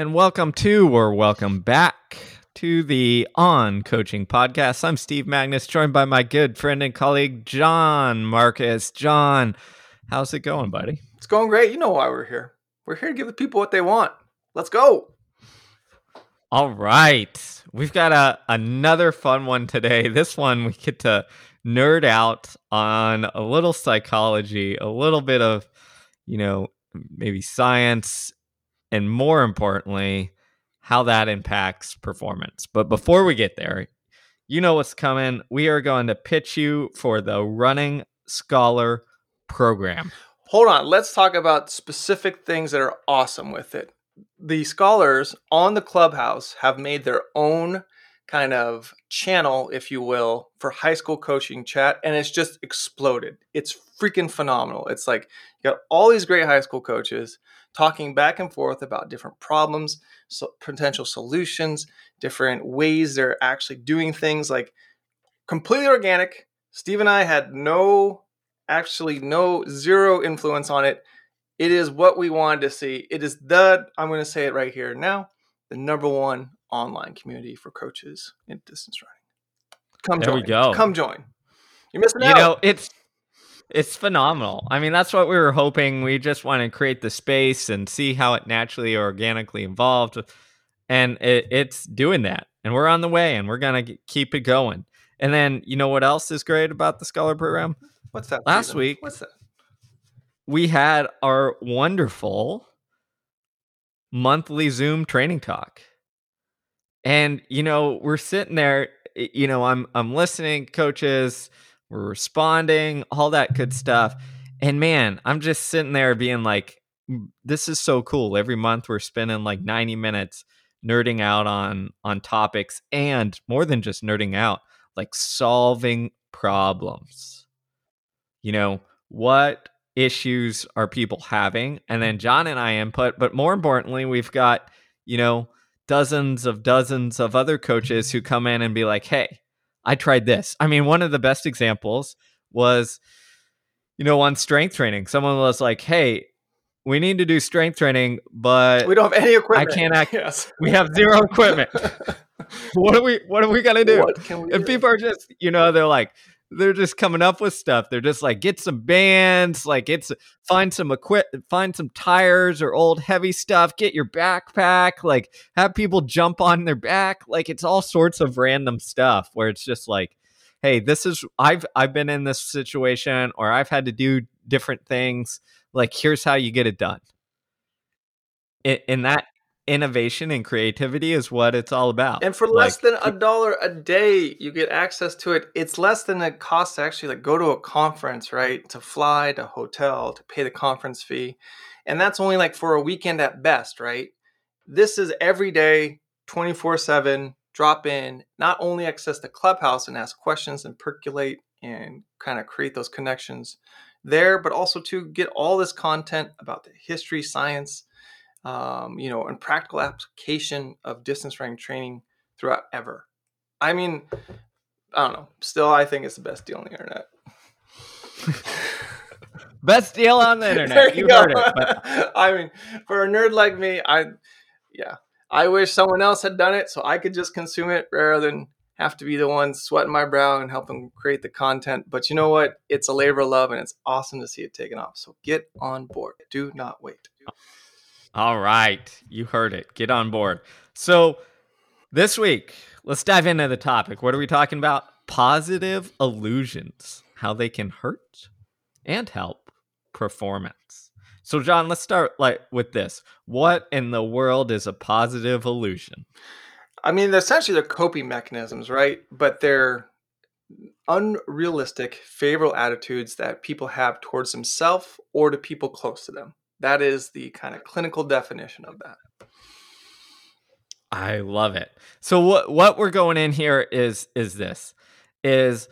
and welcome to or welcome back to the On Coaching Podcast. I'm Steve Magness, joined by my good friend and colleague John Marcus. John, how's it going, buddy? It's going great. You know why we're here. We're here to give the people what they want. Let's go. All right. We've got a another fun one today. This one we get to nerd out on a little psychology, a little bit of, you know, maybe science and more importantly, how that impacts performance. But before we get there, you know what's coming. We are going to pitch you for the Running Scholar program. Hold on. Let's talk about specific things that are awesome with it. The scholars on the clubhouse have made their own kind of channel, if you will, for high school coaching chat, and it's just exploded. It's freaking phenomenal. It's like you got all these great high school coaches talking back and forth about different problems, so potential solutions, different ways they're actually doing things like completely organic. Steve and I had no, actually, no, zero influence on it. It is what we wanted to see. It is the, I'm going to say it right here now, the number one online community for coaches in distance running. Come there join. we go. Come join. You're missing You out. know, it's it's phenomenal. I mean, that's what we were hoping. We just want to create the space and see how it naturally or organically evolved. And it, it's doing that. And we're on the way and we're going to keep it going. And then, you know what else is great about the Scholar program? What's that? Last Stephen? week- What's that? We had our wonderful monthly Zoom training talk. And, you know, we're sitting there, you know, I'm I'm listening, coaches, we're responding, all that good stuff. And man, I'm just sitting there being like, "Mm, this is so cool. Every month we're spending like 90 minutes nerding out on on topics and more than just nerding out, like solving problems. You know, what issues are people having? And then John and I input, but more importantly, we've got, you know, dozens of dozens of other coaches who come in and be like, hey, I tried this. I mean, one of the best examples was, you know, on strength training. Someone was like, hey, we need to do strength training, but We don't have any equipment. I can't act- Yes. we have zero equipment. what are we what are we gonna do? What can we And do? people are just, you know, they're like, they're just coming up with stuff. They're just like, get some bands, like it's find some equip, find some tires or old heavy stuff. Get your backpack, like have people jump on their back. Like it's all sorts of random stuff where it's just like, hey, this is I've I've been in this situation or I've had to do different things. Like here's how you get it done. I- And that innovation and creativity is what it's all about. And for less Like, than a dollar a day, you get access to it. It's less than it costs to actually like go to a conference, right? To fly to hotel, to pay the conference fee. And that's only like for a weekend at best, right? This is every day, 24-7, drop in, not only access the clubhouse and ask questions and percolate and kind of create those connections there, but also to get all this content about the history, science, um, you know, and practical application of distance running training throughout ever. I mean, I don't know. Still, I think it's the best deal on the internet. Best deal on the internet. You go. heard it. But I mean, for a nerd like me, I, yeah, I wish someone else had done it so I could just consume it rather than have to be the one sweating my brow and helping create the content. But you know what? It's a labor of love and it's awesome to see it taken off. So get on board. Do not wait. All right, you heard it. Get on board. So this week, let's dive into the topic. What are we talking about? Positive illusions, how they can hurt and help performance. So John, let's start like with this. What in the world is a positive illusion? I mean, essentially they're coping mechanisms, right? But they're unrealistic, favorable attitudes that people have towards themselves or to people close to them. That is the kind of clinical definition of that. I love it. So what what we're going in here is is this is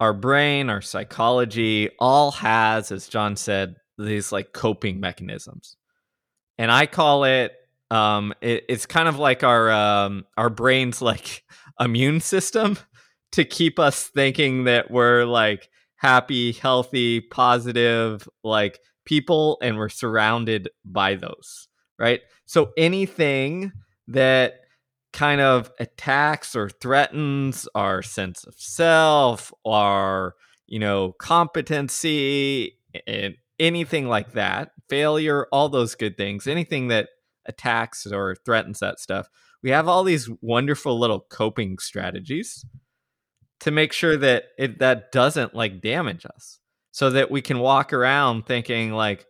our brain, our psychology all has as John said these like coping mechanisms. And I call it um it, it's kind of like our um our brain's like immune system to keep us thinking that we're like happy, healthy, positive like people and we're surrounded by those, right? So anything that kind of attacks or threatens our sense of self, our, you know, competency, and anything like that, failure, all those good things, anything that attacks or threatens that stuff, we have all these wonderful little coping strategies to make sure that it that doesn't like damage us so that we can walk around thinking like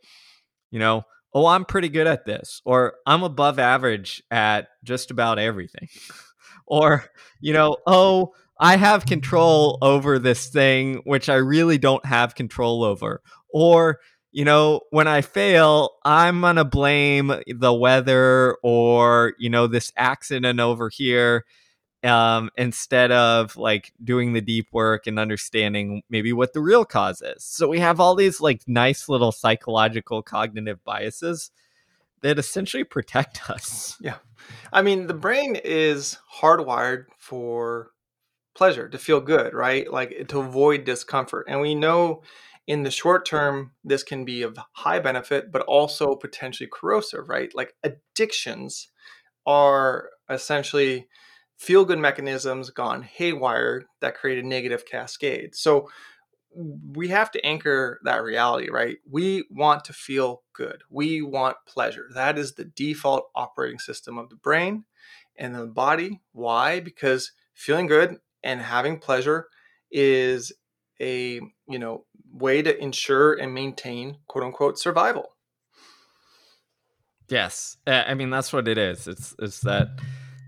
you know oh i'm pretty good at this or i'm above average at just about everything or you know oh i have control over this thing which i really don't have control over or you know when i fail i'm going to blame the weather or you know this accident over here um, instead of like doing the deep work and understanding maybe what the real cause is. So we have all these like nice little psychological cognitive biases that essentially protect us. Yeah. I mean, the brain is hardwired for pleasure, to feel good, right? Like to avoid discomfort. And we know in the short term, this can be of high benefit, but also potentially corrosive, right? Like addictions are essentially feel good mechanisms gone haywire that create a negative cascade. So we have to anchor that reality, right? We want to feel good. We want pleasure. That is the default operating system of the brain and the body. Why? Because feeling good and having pleasure is a, you know, way to ensure and maintain quote unquote survival. Yes. I mean that's what it is. It's it's that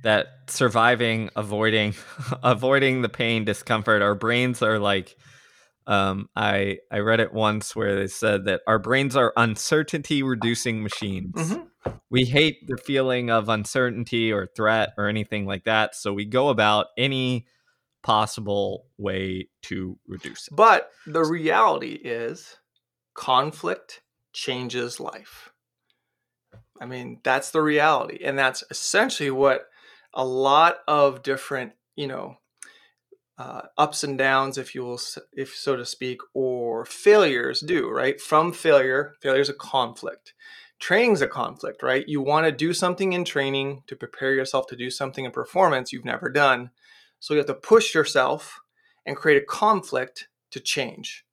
that surviving, avoiding, avoiding the pain, discomfort. Our brains are like, um, I I read it once where they said that our brains are uncertainty reducing machines. Mm-hmm. We hate the feeling of uncertainty or threat or anything like that, so we go about any possible way to reduce it. But the reality is, conflict changes life. I mean, that's the reality, and that's essentially what a lot of different, you know, uh, ups and downs, if you will, if so to speak, or failures do, right? From failure, failure is a conflict. Training is a conflict, right? You want to do something in training to prepare yourself to do something in performance you've never done. So you have to push yourself and create a conflict to change.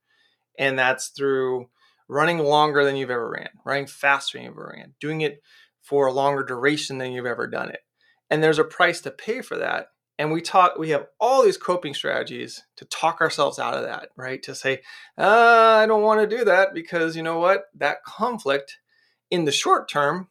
And that's through running longer than you've ever ran, running faster than you've ever ran, doing it for a longer duration than you've ever done it and there's a price to pay for that. And we talk we have all these coping strategies to talk ourselves out of that right? To say uh, i don't want to do that because you know what? That conflict in the short term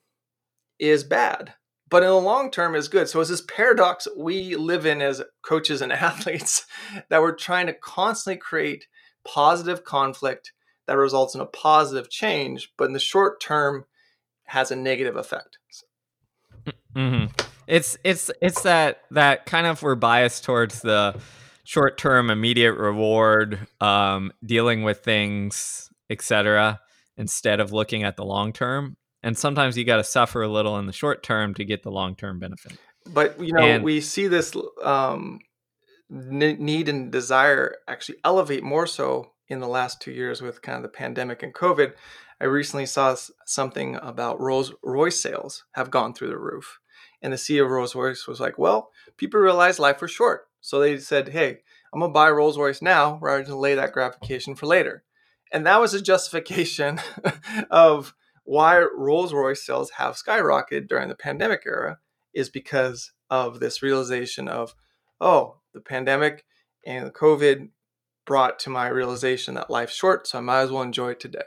is bad but in the long term is good. So it's this paradox we live in as coaches and athletes that we're trying to constantly create positive conflict that results in a positive change but in the short term has a negative effect. Mm-hmm. It's it's it's that that kind of we're biased towards the short term immediate reward, um, dealing with things, etc., instead of looking at the long term. And sometimes you got to suffer a little in the short term to get the long term benefit. But you know, and, we see this um, need and desire actually elevate more so in the last two years with kind of the pandemic and COVID. I recently saw something about Rolls Royce sales have gone through the roof. And the CEO of Rolls Royce was like, well, people realize life was short. So they said, hey, I'm going to buy Rolls Royce now rather than lay that gratification for later. And that was a justification of why Rolls Royce sales have skyrocketed during the pandemic era, is because of this realization of, oh, the pandemic and the COVID brought to my realization that life's short, so I might as well enjoy it today.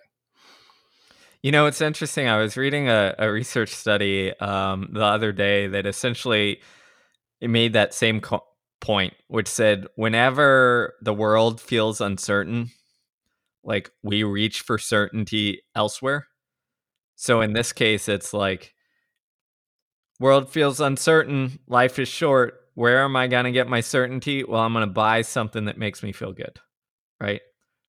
You know, it's interesting. I was reading a, a research study um, the other day that essentially made that same co- point, which said whenever the world feels uncertain, like we reach for certainty elsewhere. So in this case, it's like world feels uncertain, life is short. Where am I going to get my certainty? Well, I'm going to buy something that makes me feel good, right?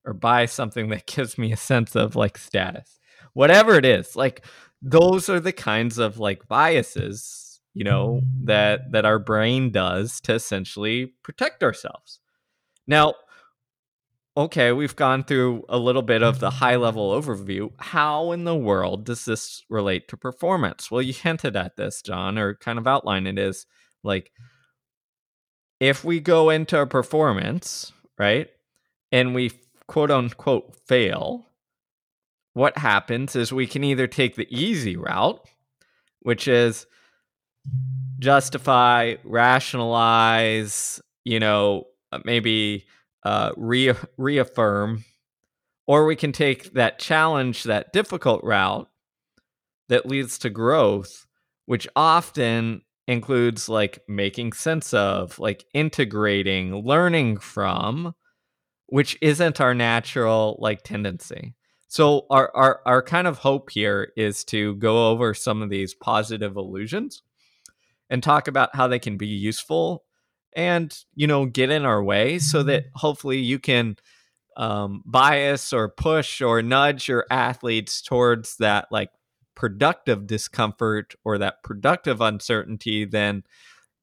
Or buy something that gives me a sense of like status whatever it is like those are the kinds of like biases you know that that our brain does to essentially protect ourselves now okay, we've gone through a little bit of the high level overview. How in the world does this relate to performance? Well, you hinted at this, John, or kind of outlined it is like if we go into a performance, right, and we quote unquote fail, what happens is we can either take the easy route, which is justify, rationalize, you know, maybe uh, re- reaffirm, or we can take that challenge, that difficult route that leads to growth, which often includes like making sense of, like integrating, learning from, which isn't our natural like tendency. So our, our our kind of hope here is to go over some of these positive illusions and talk about how they can be useful and you know get in our way so that hopefully you can um, bias or push or nudge your athletes towards that like productive discomfort or that productive uncertainty than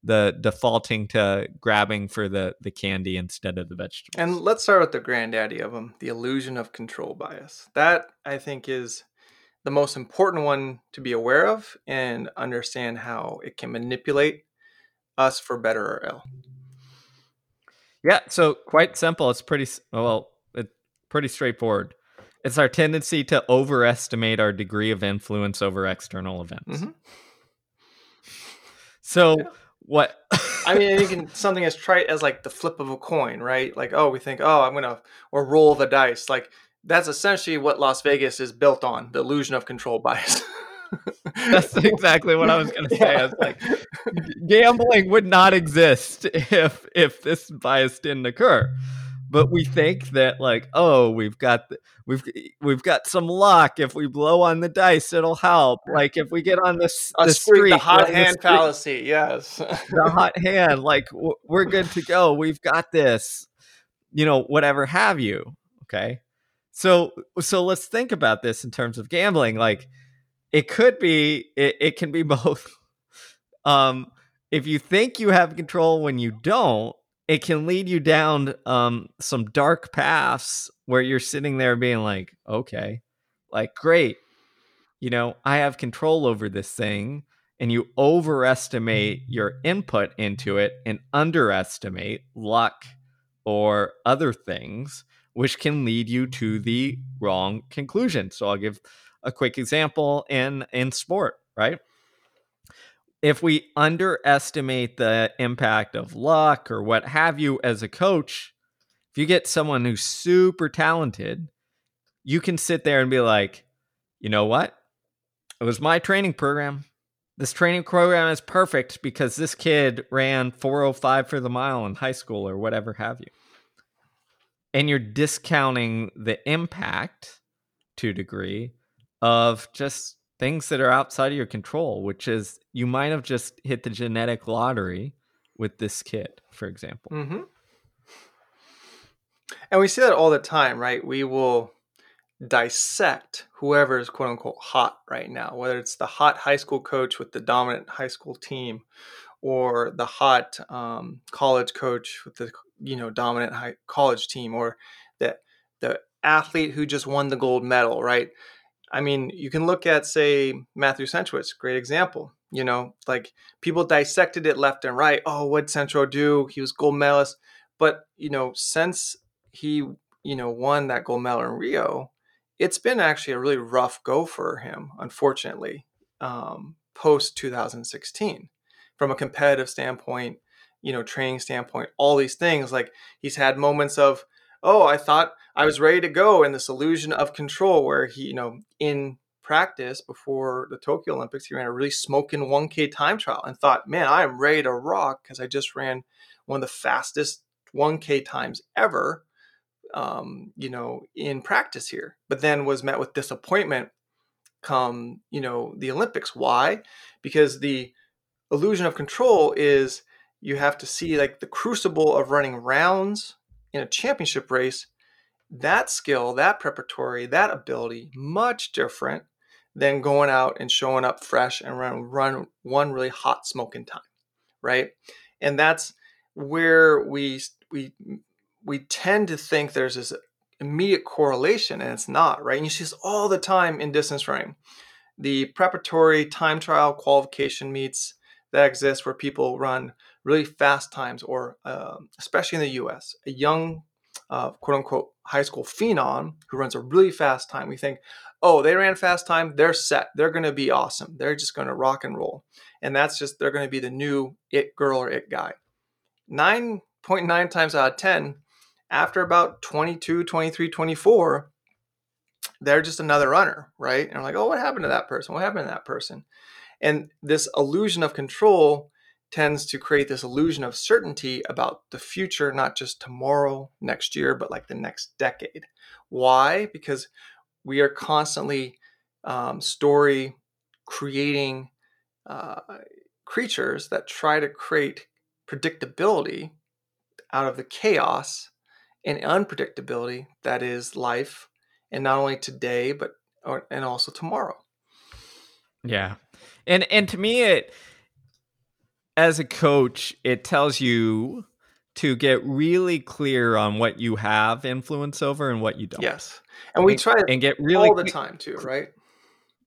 the defaulting to grabbing for the the candy instead of the vegetables. And let's start with the granddaddy of them, the illusion of control bias. That I think is the most important one to be aware of and understand how it can manipulate us for better or ill. Yeah, so quite simple. It's pretty well, it's pretty straightforward. It's our tendency to overestimate our degree of influence over external events. Mm-hmm. So yeah what I mean, you can something as trite as like the flip of a coin, right? Like, oh, we think, oh, I'm gonna or roll the dice. Like that's essentially what Las Vegas is built on: the illusion of control bias. that's exactly what I was gonna say. Yeah. I was like, gambling would not exist if if this bias didn't occur but we think that like oh we've got the, we've we've got some luck. If we blow on the dice it'll help. Like if we get on this the, street the hot hand the fallacy yes. the hot hand like we're good to go. We've got this you know whatever have you okay? So so let's think about this in terms of gambling like it could be it, it can be both. Um if you think you have control when you don't it can lead you down um, some dark paths where you're sitting there being like, okay, like great, you know, I have control over this thing, and you overestimate your input into it and underestimate luck or other things, which can lead you to the wrong conclusion. So I'll give a quick example in in sport, right? If we underestimate the impact of luck or what have you as a coach, if you get someone who's super talented, you can sit there and be like, you know what? It was my training program. This training program is perfect because this kid ran 405 for the mile in high school or whatever have you. And you're discounting the impact to degree of just things that are outside of your control, which is you might have just hit the genetic lottery with this kid, for example. Mm-hmm. And we see that all the time, right? We will dissect whoever is quote unquote hot right now, whether it's the hot high school coach with the dominant high school team or the hot um, college coach with the you know dominant high college team or the the athlete who just won the gold medal, right? I mean, you can look at, say, Matthew Centrowitz, great example. You know, like people dissected it left and right. Oh, what Centro do? He was gold medalist. But, you know, since he, you know, won that gold medal in Rio, it's been actually a really rough go for him, unfortunately, um, post 2016. From a competitive standpoint, you know, training standpoint, all these things. Like he's had moments of, oh, I thought I was ready to go in this illusion of control where he, you know, in practice before the Tokyo Olympics, he ran a really smoking 1K time trial and thought, man, I am ready to rock because I just ran one of the fastest 1K times ever, um, you know, in practice here. But then was met with disappointment come, you know, the Olympics. Why? Because the illusion of control is you have to see like the crucible of running rounds in a championship race, that skill, that preparatory, that ability, much different than going out and showing up fresh and run run one really hot smoking time, right? And that's where we we we tend to think there's this immediate correlation, and it's not, right? And you see this all the time in distance running. The preparatory time trial qualification meets that exist where people run really fast times, or uh, especially in the US, a young uh, quote unquote high school phenom who runs a really fast time. We think, oh, they ran fast time, they're set, they're going to be awesome, they're just going to rock and roll. And that's just, they're going to be the new it girl or it guy. 9.9 times out of 10, after about 22, 23, 24, they're just another runner, right? And I'm like, oh, what happened to that person? What happened to that person? And this illusion of control tends to create this illusion of certainty about the future, not just tomorrow, next year, but like the next decade. Why? Because we are constantly um, story creating uh, creatures that try to create predictability out of the chaos and unpredictability that is life and not only today but or, and also tomorrow yeah and and to me it as a coach it tells you to get really clear on what you have influence over and what you don't. Yes. And we try and get really all the time too right?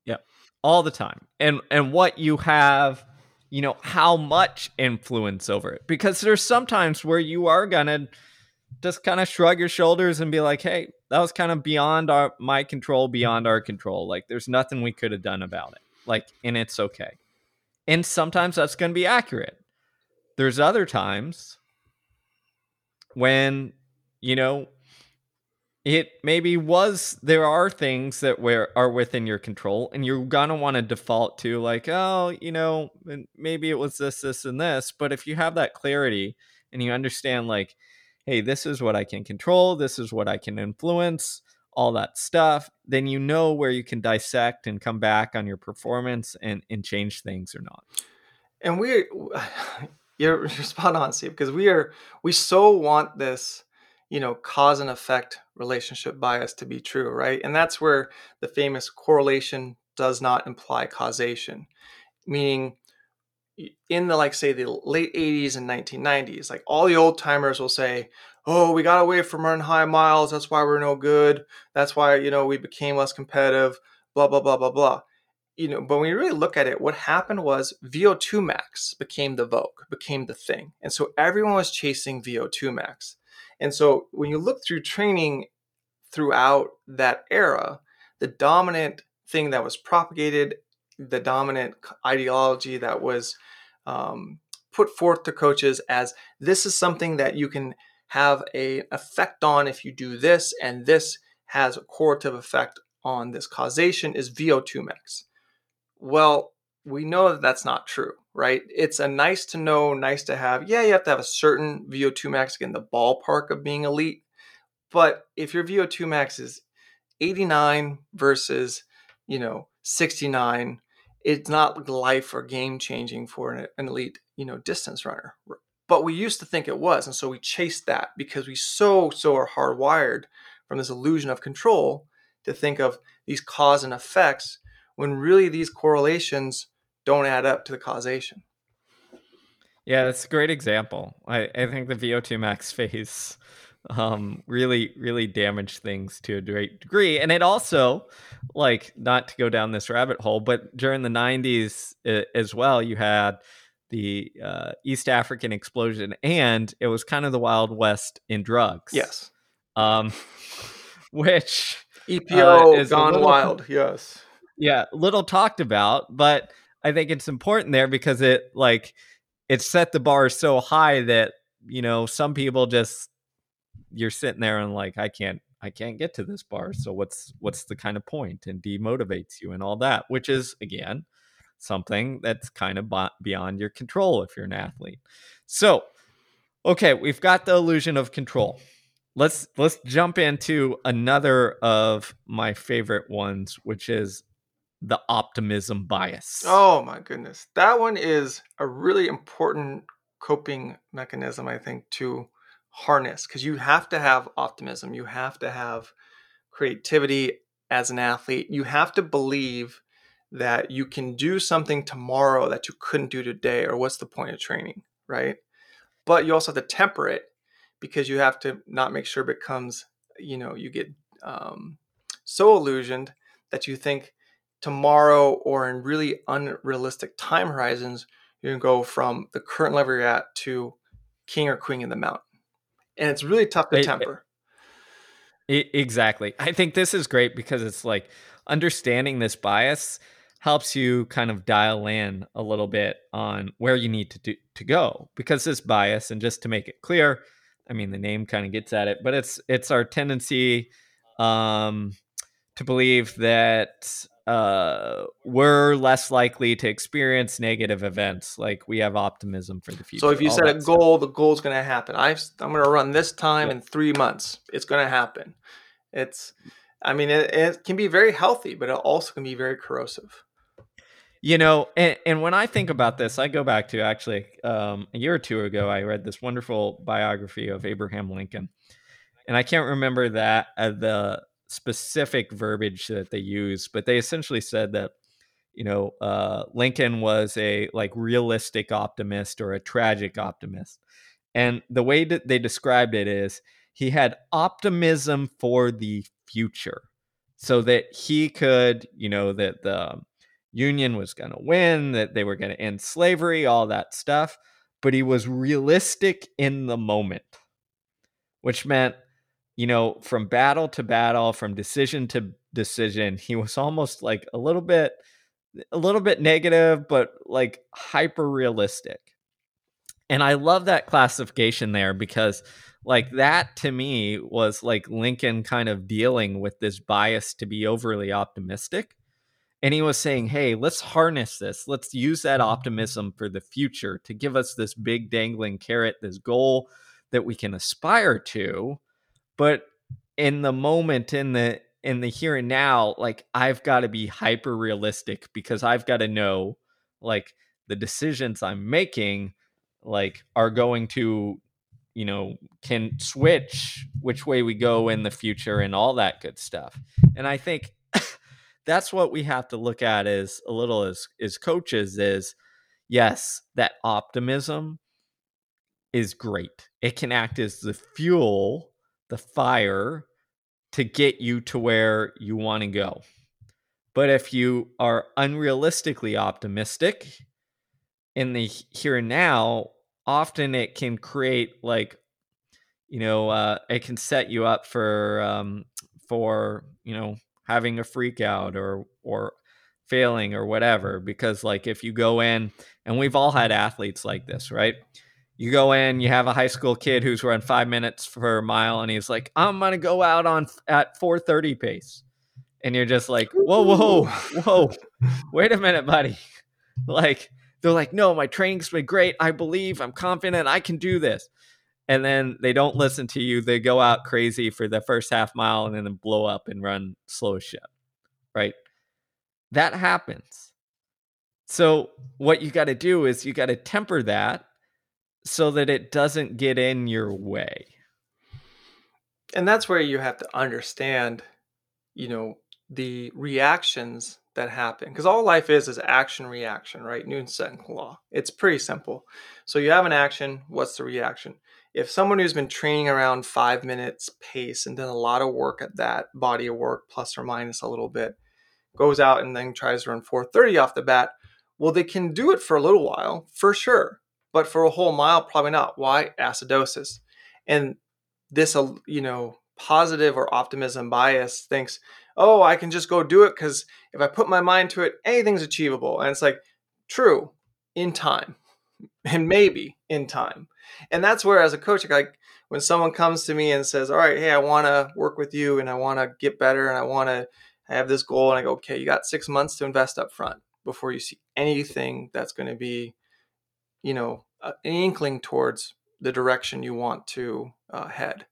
Yeah all the time. And and what you have you know how much influence over it. Because there's sometimes where you are gonna just kind of shrug your shoulders and be like hey that was kind of beyond our my control beyond our control. Like there's nothing we could have done about it. Like and it's okay and sometimes that's going to be accurate. There's other times when you know it maybe was there are things that were are within your control and you're gonna want to default to like oh you know maybe it was this this and this. But if you have that clarity and you understand like hey this is what i can control this is what i can influence all that stuff then you know where you can dissect and come back on your performance and and change things or not. And we you're, you're spot on steve because we are we so want this you know cause and effect relationship bias to be true right? And that's where the famous correlation does not imply causation. Meaning in the like say the late 80s and 1990s like all the old timers will say oh we got away from running high miles that's why we're no good that's why you know we became less competitive blah blah blah blah blah. You know but when you really look at it what happened was vo2 max became the vogue became the thing and so everyone was chasing vo2 max. And so when you look through training throughout that era, the dominant thing that was propagated, the dominant ideology that was um, put forth to coaches as this is something that you can have a effect on if you do this, and this has a correlative effect on this causation is VO2 max. Well, we know that that's not true, right? It's a nice to know, nice to have. Yeah, you have to have a certain VO2 max in the ballpark of being elite. But if your VO2 max is 89 versus, you know, 69, it's not life or game changing for an, an elite, you know, distance runner. But we used to think it was. And so we chased that because we so, so are hardwired from this illusion of control to think of these cause and effects when really these correlations don't add up to the causation. Yeah, that's a great example. I, I think the VO2 max phase um, really, really damaged things to a great degree. And it also, like, not to go down this rabbit hole, but during the 90s uh, as well, you had the uh, East African explosion, and it was kind of the Wild West in drugs. Yes. Um, which EPO uh, is gone little, wild. Yes. Yeah, little talked about, but I think it's important there because it like it set the bar so high that you know some people just you're sitting there and like I can't I can't get to this bar so what's what's the kind of point and demotivates you and all that which is again something that's kind of beyond your control if you're an athlete. So, okay, we've got the illusion of control. Let's let's jump into another of my favorite ones which is the optimism bias. Oh my goodness. That one is a really important coping mechanism, I think, to harness because you have to have optimism. You have to have creativity as an athlete. You have to believe that you can do something tomorrow that you couldn't do today, or what's the point of training, right? But you also have to temper it because you have to not make sure it becomes, you know, you get um, so illusioned that you think tomorrow or in really unrealistic time horizons, you can go from the current level you're at to king or queen in the mountain. And it's really tough to it, temper. It, exactly. I think this is great because it's like understanding this bias helps you kind of dial in a little bit on where you need to do, to go because this bias and just to make it clear i mean the name kind of gets at it but it's it's our tendency um to believe that uh, we're less likely to experience negative events. Like we have optimism for the future. So if you set a goal, stuff. the goal is going to happen. i am going to run this time yeah. in three months. It's going to happen. It's, I mean, it, it, can be very healthy, but it also can be very corrosive. You know, and, and when I think about this, I go back to actually um, a year or two ago, I read this wonderful biography of Abraham Lincoln. And I can't remember that uh, the specific verbiage that they use, but they essentially said that you know uh, Lincoln was a like realistic optimist or a tragic optimist, and the way that they described it is he had optimism for the future, so that he could you know that the Union was going to win, that they were going to end slavery, all that stuff, but he was realistic in the moment, which meant you know, from battle to battle, from decision to decision, he was almost like a little bit a little bit negative but like hyper realistic. And I love that classification there because like that to me was like Lincoln kind of dealing with this bias to be overly optimistic. And he was saying, hey, let's harness this. Let's use that mm-hmm. optimism for the future to give us this big dangling carrot, this goal that we can aspire to. But in the moment in the in the here and now like i've got to be hyper realistic because i've got to know like the decisions i'm making like are going to you know can switch which way we go in the future and all that good stuff. And i think that's what we have to look at as a little as as coaches is yes that optimism is great it can act as the fuel the fire to get you to where you want to go. But if you are unrealistically optimistic in the here and now, often it can create like, you know, uh, it can set you up for um, for you know having a freak out or or failing or whatever. Because like if you go in, and we've all had athletes like this, right? you go in, you have a high school kid who's run five minutes for a mile, and he's like, "I'm gonna go out on at 4:30 pace," and you're just like, "Whoa, whoa, whoa, wait a minute, buddy!" Like they're like, "No, my training's been great. I believe, I'm confident, I can do this." And then they don't listen to you. They go out crazy for the first half mile and then blow up and run slow as shit. Right? That happens. So what you got to do is you got to temper that so that it doesn't get in your way. And that's where you have to understand, you know, the reactions that happen. Because all life is is action reaction, right? Newton's second law. It's pretty simple. So you have an action, what's the reaction? If someone who's been training around five minutes pace and done a lot of work at that body of work, plus or minus a little bit, goes out and then tries to run 430 off the bat, well, they can do it for a little while, for sure but for a whole mile, probably not. Why? Acidosis. And this, uh, you know, positive or optimism bias thinks, oh, I can just go do it because if I put my mind to it, anything's achievable. And it's like, true, in time, and maybe in time. And that's where, as a coach, like when someone comes to me and says, all right, hey, I want to work with you and I want to get better and I want to have this goal. And I go, okay, you got six months to invest up front before you see anything that's going to be you know an inkling towards the direction you want to uh, head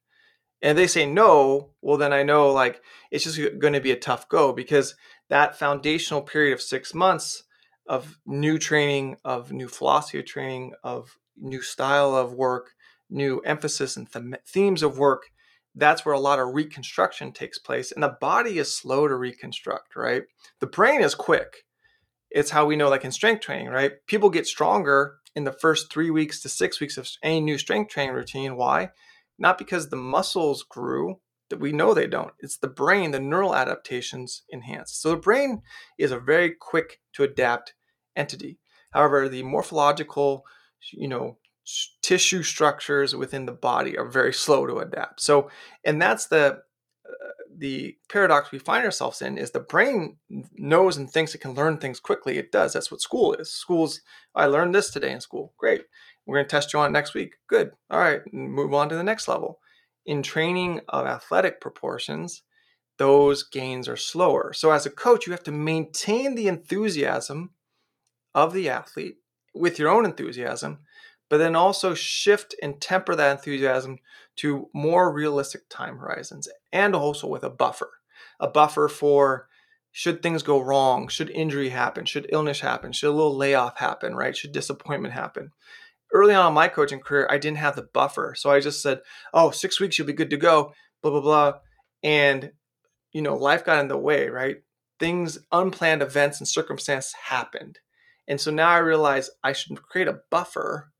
and they say no well then i know like it's just going to be a tough go because that foundational period of six months of new training of new philosophy of training of new style of work new emphasis and th- themes of work that's where a lot of reconstruction takes place and the body is slow to reconstruct right the brain is quick it's how we know like in strength training right people get stronger in the first three weeks to six weeks of any new strength training routine. Why? not because the muscles grew, that we know they don't. It's the brain, the neural adaptations enhance. So the brain is a very quick to adapt entity. However, the morphological, you know, tissue structures within the body are very slow to adapt. So, and that's the uh, the paradox we find ourselves in is the brain knows and thinks it can learn things quickly. It does. That's what school is. School's I learned this today in school. Great. We're going to test you on it next week. Good. All right. Move on to the next level. In training of athletic proportions, those gains are slower. So as a coach, you have to maintain the enthusiasm of the athlete with your own enthusiasm, but then also shift and temper that enthusiasm to more realistic time horizons and also with a buffer. A buffer for should things go wrong, should injury happen, should illness happen, should a little layoff happen, right? Should disappointment happen. Early on in my coaching career, I didn't have the buffer. So I just said, oh, six weeks, you'll be good to go, blah, blah, blah. And, you know, life got in the way, right? Things, unplanned events and circumstances happened. And so now I realize I should create a buffer,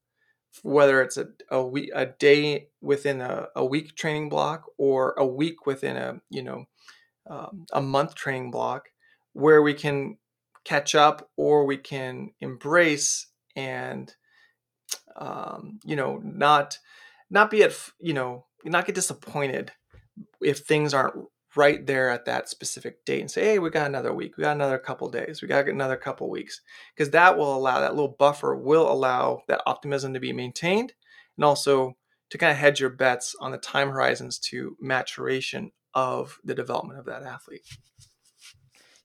whether it's a, a week, a day within a, a week training block or a week within a, you know, um, a month training block where we can catch up or we can embrace and, um, you know, not, not be at, you know, not get disappointed if things aren't right there at that specific date and say, hey, we got another week, we got another couple days, we got another couple weeks. Because that will allow, that little buffer will allow that optimism to be maintained and also to kind of hedge your bets on the time horizons to maturation of the development of that athlete.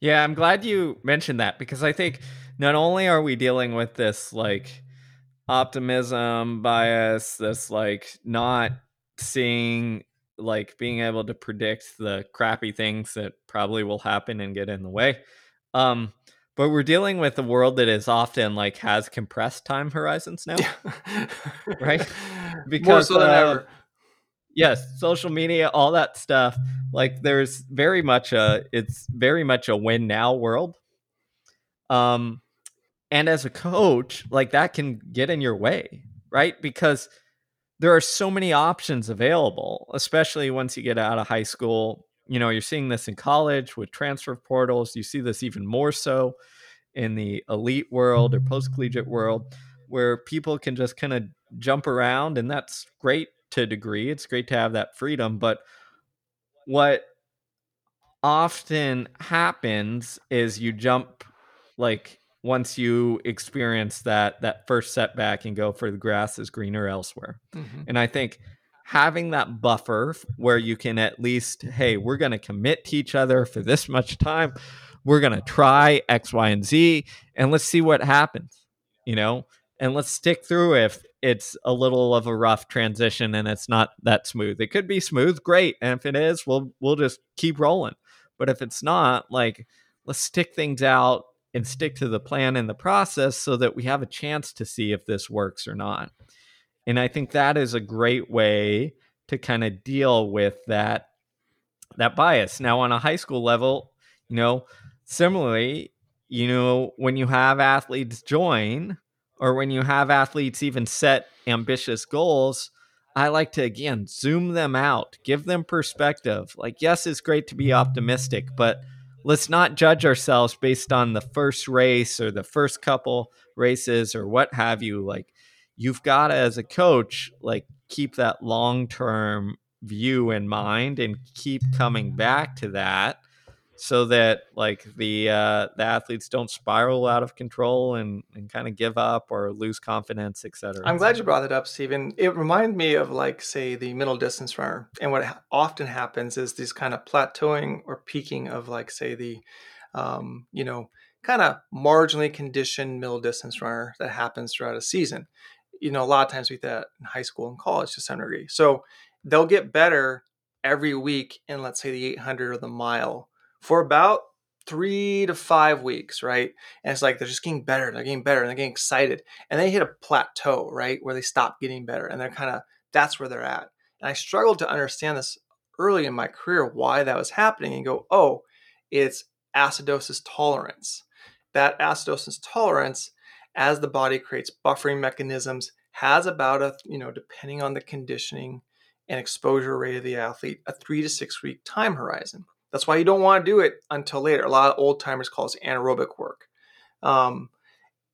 Yeah, I'm glad you mentioned that because I think not only are we dealing with this like optimism bias, this like not seeing like being able to predict the crappy things that probably will happen and get in the way. Um, but we're dealing with a world that is often like has compressed time horizons now, right? Because More so than uh, ever. Yes, social media, all that stuff. Like, there's very much a it's very much a win now world. Um, and as a coach, like that can get in your way, right? Because there are so many options available, especially once you get out of high school. You know, you're seeing this in college with transfer portals. You see this even more so in the elite world or post collegiate world, where people can just kind of jump around, and that's great to a degree. It's great to have that freedom. But what often happens is you jump like once you experience that that first setback and go for the grass is greener elsewhere. Mm-hmm. And I think having that buffer where you can at least, hey, we're going to commit to each other for this much time. We're going to try X, Y, and Z, and let's see what happens, you know, and let's stick through if it's a little of a rough transition and it's not that smooth. It could be smooth, great. And if it is, we'll we'll just keep rolling. But if it's not, like let's stick things out and stick to the plan and the process so that we have a chance to see if this works or not. And I think that is a great way to kind of deal with that that bias. Now on a high school level, you know, similarly, you know, when you have athletes join or when you have athletes even set ambitious goals, I like to again zoom them out, give them perspective. Like yes, it's great to be optimistic, but let's not judge ourselves based on the first race or the first couple races or what have you. Like you've got to as a coach like keep that long-term view in mind and keep coming back to that so that like the uh, the athletes don't spiral out of control and, and kind of give up or lose confidence, etc. I'm glad you brought that up, Stephen. It reminded me of like say the middle distance runner, and what ha- often happens is this kind of plateauing or peaking of like say the um, you know kind of marginally conditioned middle distance runner that happens throughout a season. You know, a lot of times we that in high school and college to some degree. So they'll get better every week in let's say the 800 or the mile for about three to five weeks, right? And it's like they're just getting better, they're getting better, and they're getting excited. And they hit a plateau, right? Where they stop getting better. And they're kind of, that's where they're at. And I struggled to understand this early in my career, why that was happening, and go, oh, it's acidosis tolerance. That acidosis tolerance, as the body creates buffering mechanisms, has about a, you know, depending on the conditioning and exposure rate of the athlete a three to six week time horizon. That's why you don't want to do it until later. A lot of old timers call this anaerobic work. Um,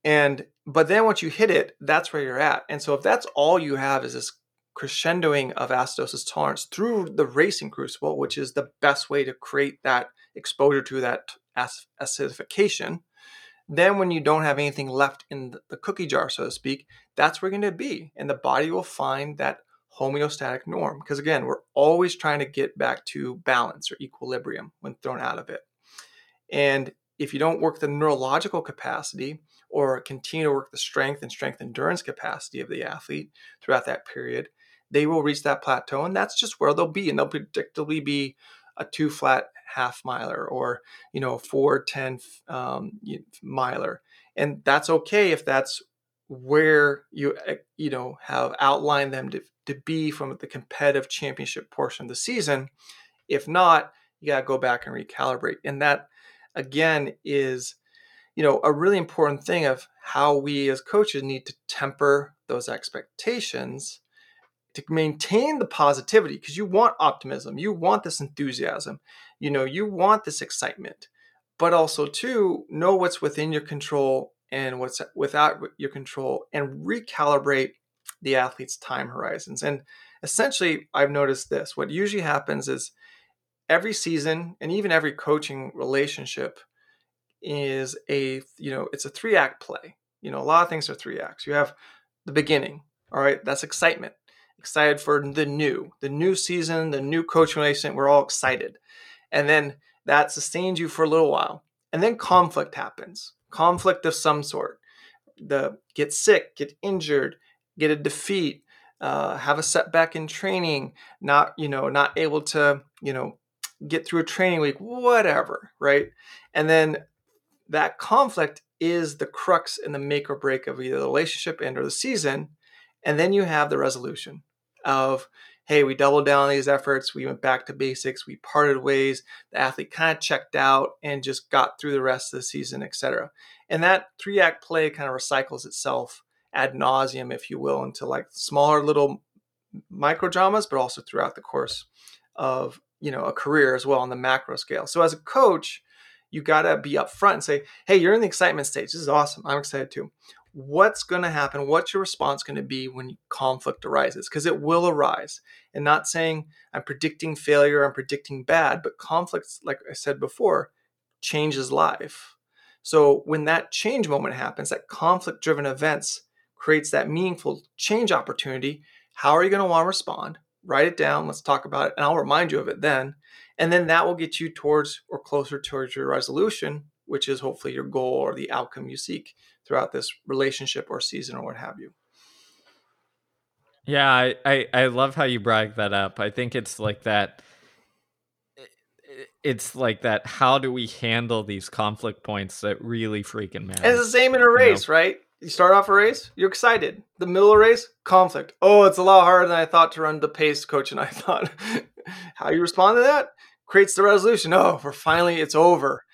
and but then once you hit it, that's where you're at. And so if that's all you have is this crescendoing of acidosis tolerance through the racing crucible, which is the best way to create that exposure to that acidification, then when you don't have anything left in the cookie jar, so to speak, that's where you're going to be. And the body will find that homeostatic norm. Because again, we're always trying to get back to balance or equilibrium when thrown out of it. And if you don't work the neurological capacity or continue to work the strength and strength endurance capacity of the athlete throughout that period, they will reach that plateau and that's just where they'll be and they'll predictably be a two flat half miler or you know four ten um, miler and that's okay if that's where you eh, you know have outlined them to, to be from the competitive championship portion of the season. If not you got to go back and recalibrate. And that again is you know a really important thing of how we as coaches need to temper those expectations to maintain the positivity because you want optimism you want this enthusiasm you know you want this excitement but also to know what's within your control and what's without your control and recalibrate the athlete's time horizons and essentially i've noticed this what usually happens is every season and even every coaching relationship is a you know it's a three act play you know a lot of things are three acts you have the beginning all right that's excitement excited for the new, the new season, the new coaching relationship. We're all excited. And then that sustains you for a little while. And then conflict happens, conflict of some sort. The get sick, get injured, get a defeat, uh, have a setback in training, not you know not able to you know get through a training week, whatever, right? And then that conflict is the crux and the make or break of either the relationship and or the season. And then you have the resolution of hey, we doubled down on these efforts. We went back to basics. We parted ways. The athlete kind of checked out and just got through the rest of the season, etc. And that three act play kind of recycles itself ad nauseum, if you will, into like smaller little micro dramas, but also throughout the course of you know a career as well on the macro scale. So as a coach, you got to be upfront and say, hey, you're in the excitement stage. This is awesome. I'm excited too what's going to happen what's your response going to be when conflict arises because it will arise and not saying i'm predicting failure i'm predicting bad but conflicts like i said before changes life so when that change moment happens that conflict driven events creates that meaningful change opportunity how are you going to want to respond write it down let's talk about it and i'll remind you of it then and then that will get you towards or closer towards your resolution which is hopefully your goal or the outcome you seek throughout this relationship or season or what have you. Yeah, I, I, I love how you brought that up. I think it's like that. It's like that. How do we handle these conflict points that really freaking matter? And it's the same in a race, you know? right? You start off a race, you're excited. The middle of race, conflict. Oh, it's a lot harder than I thought to run the pace coach and I thought. how you respond to that creates the resolution. Oh, we're finally, it's over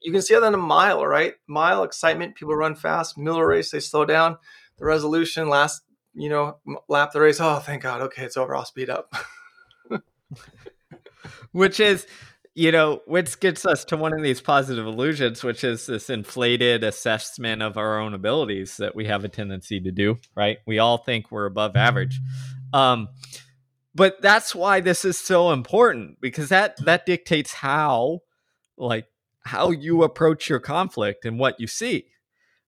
you can see that in a mile, right? Mile excitement, people run fast. Miller race, they slow down. The resolution, last you know lap the race. Oh, thank God. Okay, it's over. I'll speed up. which is, you know, which gets us to one of these positive illusions, which is this inflated assessment of our own abilities that we have a tendency to do. Right? We all think we're above average. Um, but that's why this is so important because that that dictates how like how you approach your conflict and what you see.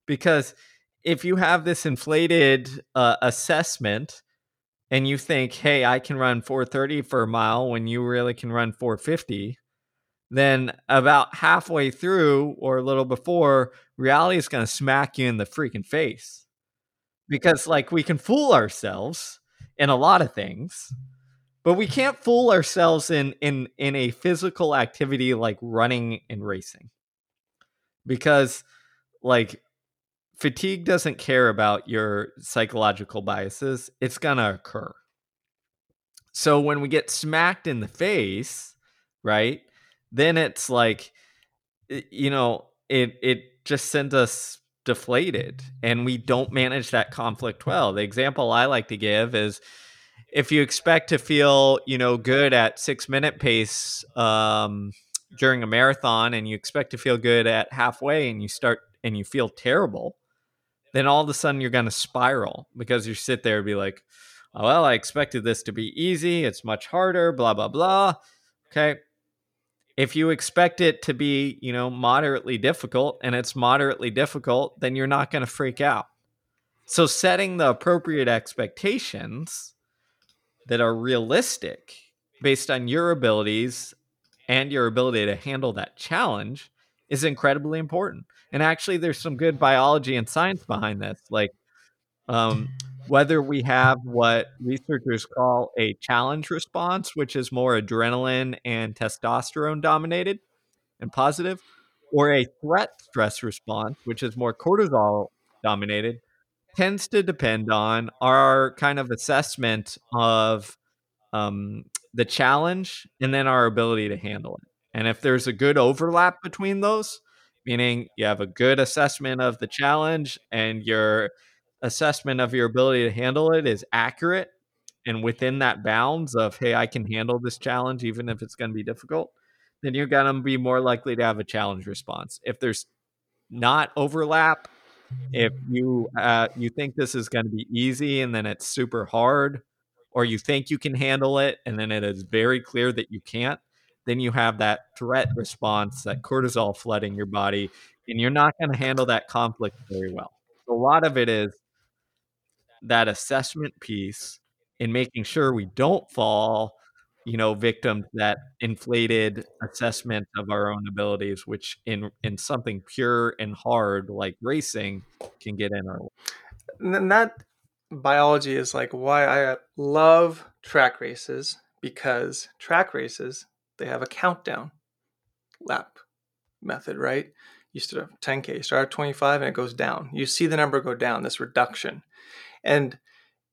Because if you have this inflated uh, assessment and you think, hey, I can run 430 for a mile when you really can run 450, then about halfway through or a little before, reality is going to smack you in the freaking face. Because, like, we can fool ourselves in a lot of things but we can't fool ourselves in in in a physical activity like running and racing because like fatigue doesn't care about your psychological biases it's gonna occur so when we get smacked in the face right then it's like you know it it just sends us deflated and we don't manage that conflict well the example i like to give is if you expect to feel, you know, good at six minute pace um, during a marathon and you expect to feel good at halfway and you start and you feel terrible, then all of a sudden you're going to spiral because you sit there and be like, oh, well, I expected this to be easy. It's much harder, blah, blah, blah. Okay. If you expect it to be, you know, moderately difficult and it's moderately difficult, then you're not going to freak out. So setting the appropriate expectations that are realistic based on your abilities and your ability to handle that challenge is incredibly important. And actually, there's some good biology and science behind this. Like, um, whether we have what researchers call a challenge response, which is more adrenaline and testosterone dominated and positive, or a threat stress response, which is more cortisol dominated, tends to depend on our kind of assessment of um, the challenge and then our ability to handle it. And if there's a good overlap between those, meaning you have a good assessment of the challenge and your assessment of your ability to handle it is accurate and within that bounds of, hey, I can handle this challenge even if it's going to be difficult, then you're going to be more likely to have a challenge response. If there's not overlap, if you uh, you think this is going to be easy and then it's super hard, or you think you can handle it and then it is very clear that you can't, then you have that threat response, that cortisol flooding your body, and you're not going to handle that conflict very well. A lot of it is that assessment piece in making sure we don't fall, you know, victim to that inflated assessment of our own abilities, which in in something pure and hard like racing can get in our way. And that biology is like why I love track races because track races they have a countdown lap method, right? You start at 10k, you start at 25 and it goes down. You see the number go down, this reduction. And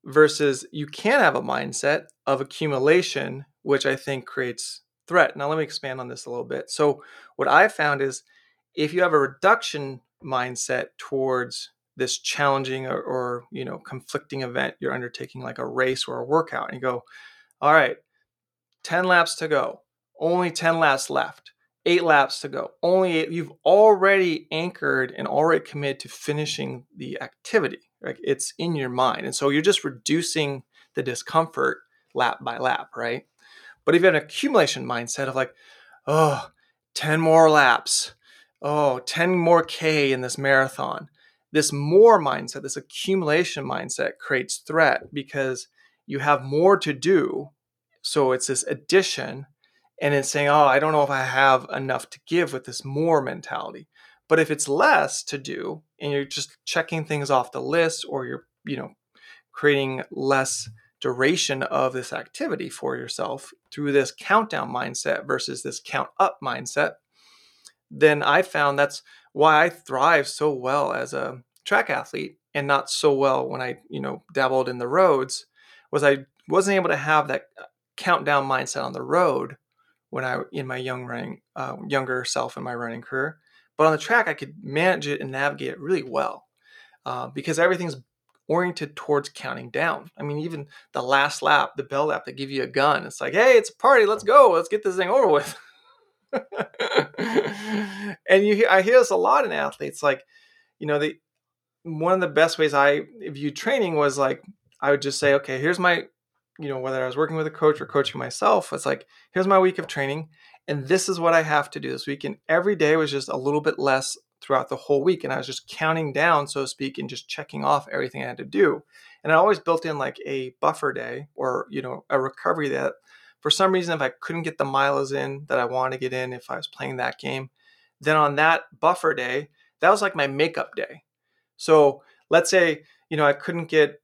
versus you can have a mindset of accumulation, which I think creates threat. Now let me expand on this a little bit. So what I found is if you have a reduction mindset towards this challenging or, or, you know conflicting event you're undertaking like a race or a workout and you go all right 10 laps to go only 10 laps left eight laps to go. Only eight you've already anchored and already committed to finishing the activity. Like it's in your mind. And so you're just reducing the discomfort lap by lap right? But if you have an accumulation mindset of like oh 10 more laps. Oh 10 more k in this marathon. This more mindset, this accumulation mindset creates threat because you have more to do. So it's this addition and it's saying, oh, I don't know if I have enough to give with this more mentality. But if it's less to do and you're just checking things off the list or you're, you know, creating less duration of this activity for yourself through this countdown mindset versus this count up mindset, then I found that's why I thrive so well as a track athlete and not so well when I, you know, dabbled in the roads was I wasn't able to have that uh, countdown mindset on the road when I in my young running uh, younger self in my running career. But on the track, I could manage it and navigate it really well uh, because everything's oriented towards counting down. I mean, even the last lap, the bell lap, they give you a gun. It's like, hey, it's a party. Let's go. Let's get this thing over with. and you, I hear this a lot in athletes. Like, you know, they one of the best ways I viewed training was like I would just say, okay, here's my, you know, whether I was working with a coach or coaching myself, it's like, here's my week of training, and this is what I have to do this week. And every day was just a little bit less throughout the whole week. And I was just counting down, so to speak, and just checking off everything I had to do. And I always built in like a buffer day or, you know, a recovery that for some reason, if I couldn't get the miles in that I wanted to get in, if I was playing that game, then on that buffer day, that was like my makeup day. So let's say, you know, I couldn't get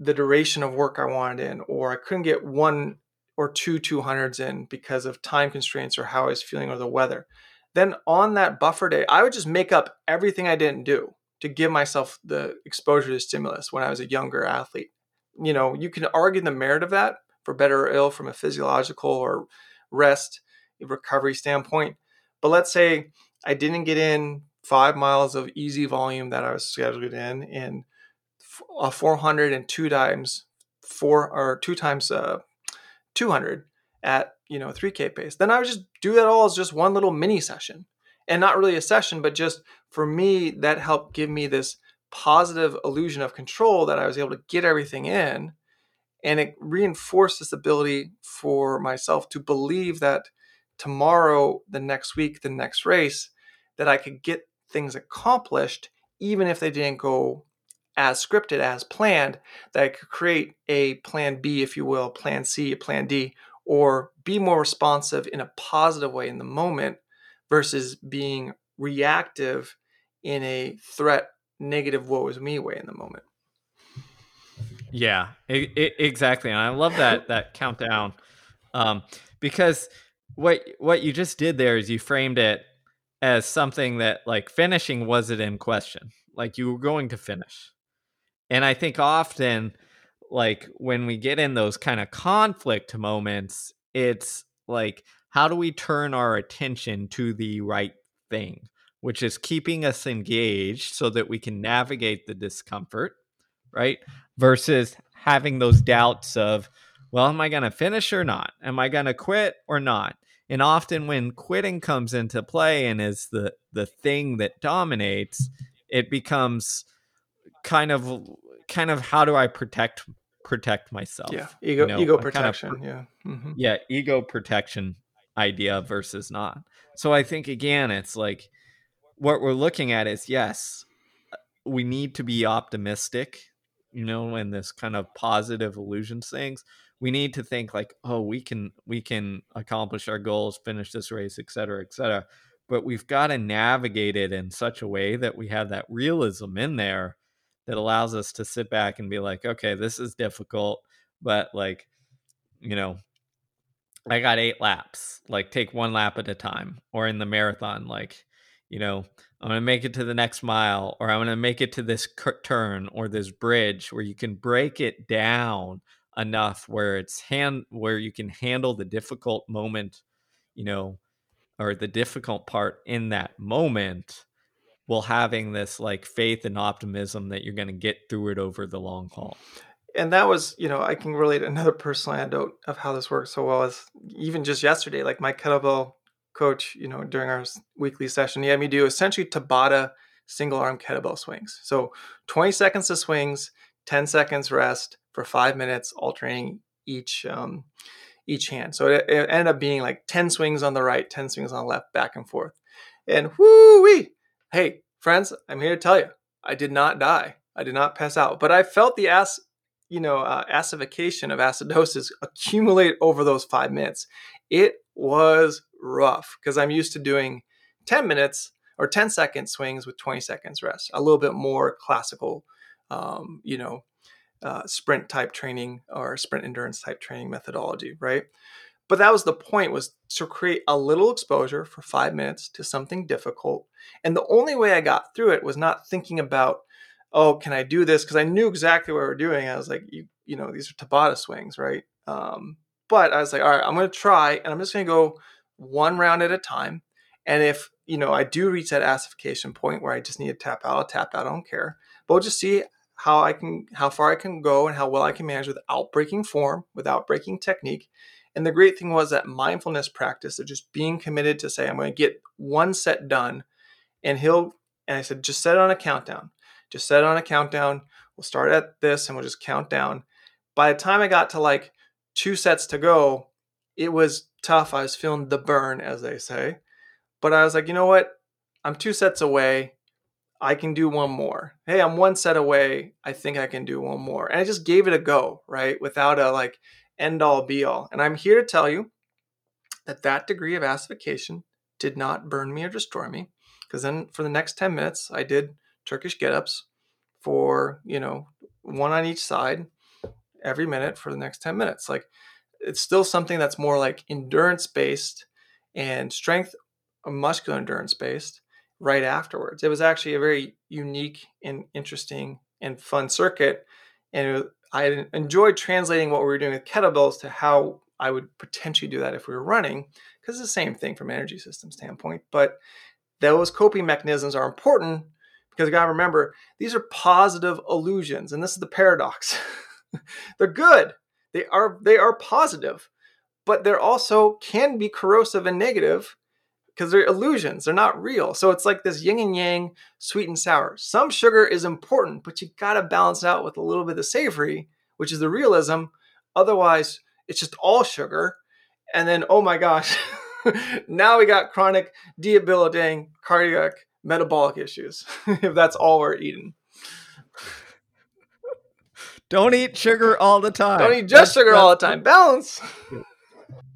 the duration of work I wanted in, or I couldn't get one or two 200s in because of time constraints or how I was feeling or the weather. Then on that buffer day, I would just make up everything I didn't do to give myself the exposure to stimulus when I was a younger athlete. You know, you can argue the merit of that for better or ill from a physiological or rest recovery standpoint. But let's say I didn't get in five miles of easy volume that I was scheduled in in, in a 402 times four or two times uh, 200 at you know 3k pace. Then i would just do that all as just one little mini session. And not really a session but just for me that helped give me this positive illusion of control that i was able to get everything in. And it reinforced this ability for myself to believe that tomorrow the next week the next race that i could get things accomplished even if they didn't go as scripted as planned that could create a plan B, if you will, plan C, a plan D, or be more responsive in a positive way in the moment versus being reactive in a threat, negative, woe is me way in the moment. Yeah, it, it, exactly. And I love that that countdown um, because what what you just did there is you framed it as something that like finishing wasn't in question. Like you were going to finish. And I think often, like when we get in those kind of conflict moments, it's like, how do we turn our attention to the right thing, which is keeping us engaged so that we can navigate the discomfort, right? Versus having those doubts of, well, am I going to finish or not? Am I going to quit or not? And often when quitting comes into play and is the the thing that dominates, it becomes kind of kind of how do I protect protect myself? Yeah, ego you know, ego protection. Kind of, yeah, mm-hmm. yeah, ego protection idea versus not. So I think again, it's like what we're looking at is yes, uh, we need to be optimistic, you know, in this kind of positive illusions things. We need to think like, oh, we can we can accomplish our goals, finish this race, et cetera, et cetera. But we've got to navigate it in such a way that we have that realism in there that allows us to sit back and be like, okay, this is difficult, but like, you know, I got eight laps. Like, take one lap at a time. Or in the marathon, like, you know, I'm going to make it to the next mile, or I'm going to make it to this turn or this bridge where you can break it down enough where it's hand where you can handle the difficult moment, you know, or the difficult part in that moment while having this like faith and optimism that you're going to get through it over the long haul. And that was, you know, I can relate another personal anecdote of how this works so well is even just yesterday, like my kettlebell coach, you know, during our weekly session, he had me do essentially Tabata single arm kettlebell swings. So 20 seconds of swings, 10 seconds rest for five minutes, alternating each um, each hand. So it, it ended up being like 10 swings on the right, 10 swings on the left, back and forth. And whoo wee, Hey, friends, I'm here to tell you, I did not die. I did not pass out, but I felt the ass, you know, uh, acidification of acidosis accumulate over those five minutes. It was rough because I'm used to doing 10 minutes or 10 second swings with 20 seconds rest, a little bit more classical, um, you know, uh, sprint type training or sprint endurance type training methodology, right? But that was the point was to create a little exposure for five minutes to something difficult. And the only way I got through it was not thinking about, oh, can I do this? Because I knew exactly what we were doing. I was like, you, you know, these are Tabata swings, right? Um, but I was like, all right, I'm going to try, and I'm just going to go one round at a time. And if you know I do reach that acidification point where I just need to tap out, I'll tap out. I don't care. But we'll just see how I can, how far I can go, and how well I can manage without breaking form, without breaking technique, and the great thing was that mindfulness practice of just being committed to say, I'm going to get one set done. And he'll, and I said, just set it on a countdown. Just set it on a countdown. We'll start at this and we'll just count down. By the time I got to like two sets to go, it was tough. I was feeling the burn, as they say. But I was like, you know what? I'm two sets away. I can do one more. Hey, I'm one set away. I think I can do one more. And I just gave it a go, right? Without a like, end all be all. And I'm here to tell you that that degree of acidification did not burn me or destroy me. Because then for the next 10 minutes, I did Turkish get ups for, you know, one on each side every minute for the next 10 minutes. Like it's still something that's more like endurance based and strength, uh, muscular endurance based right afterwards. It was actually a very unique and interesting and fun circuit. And I enjoyed translating what we were doing with kettlebells to how I would potentially do that if we were running, because it's the same thing from an energy system standpoint. But those coping mechanisms are important because you got to remember these are positive illusions, and this is the paradox. they're good. They are they are positive, but they're also can be corrosive and negative because they're illusions. They're not real. So it's like this yin and yang, sweet and sour. Some sugar is important, but you got to balance it out with a little bit of savory, which is the realism. Otherwise, it's just all sugar. And then, oh my gosh, now we got chronic, debilitating, cardiac, metabolic issues if that's all we're eating. Don't eat sugar all the time. Don't eat just that's, sugar all the time. Balance.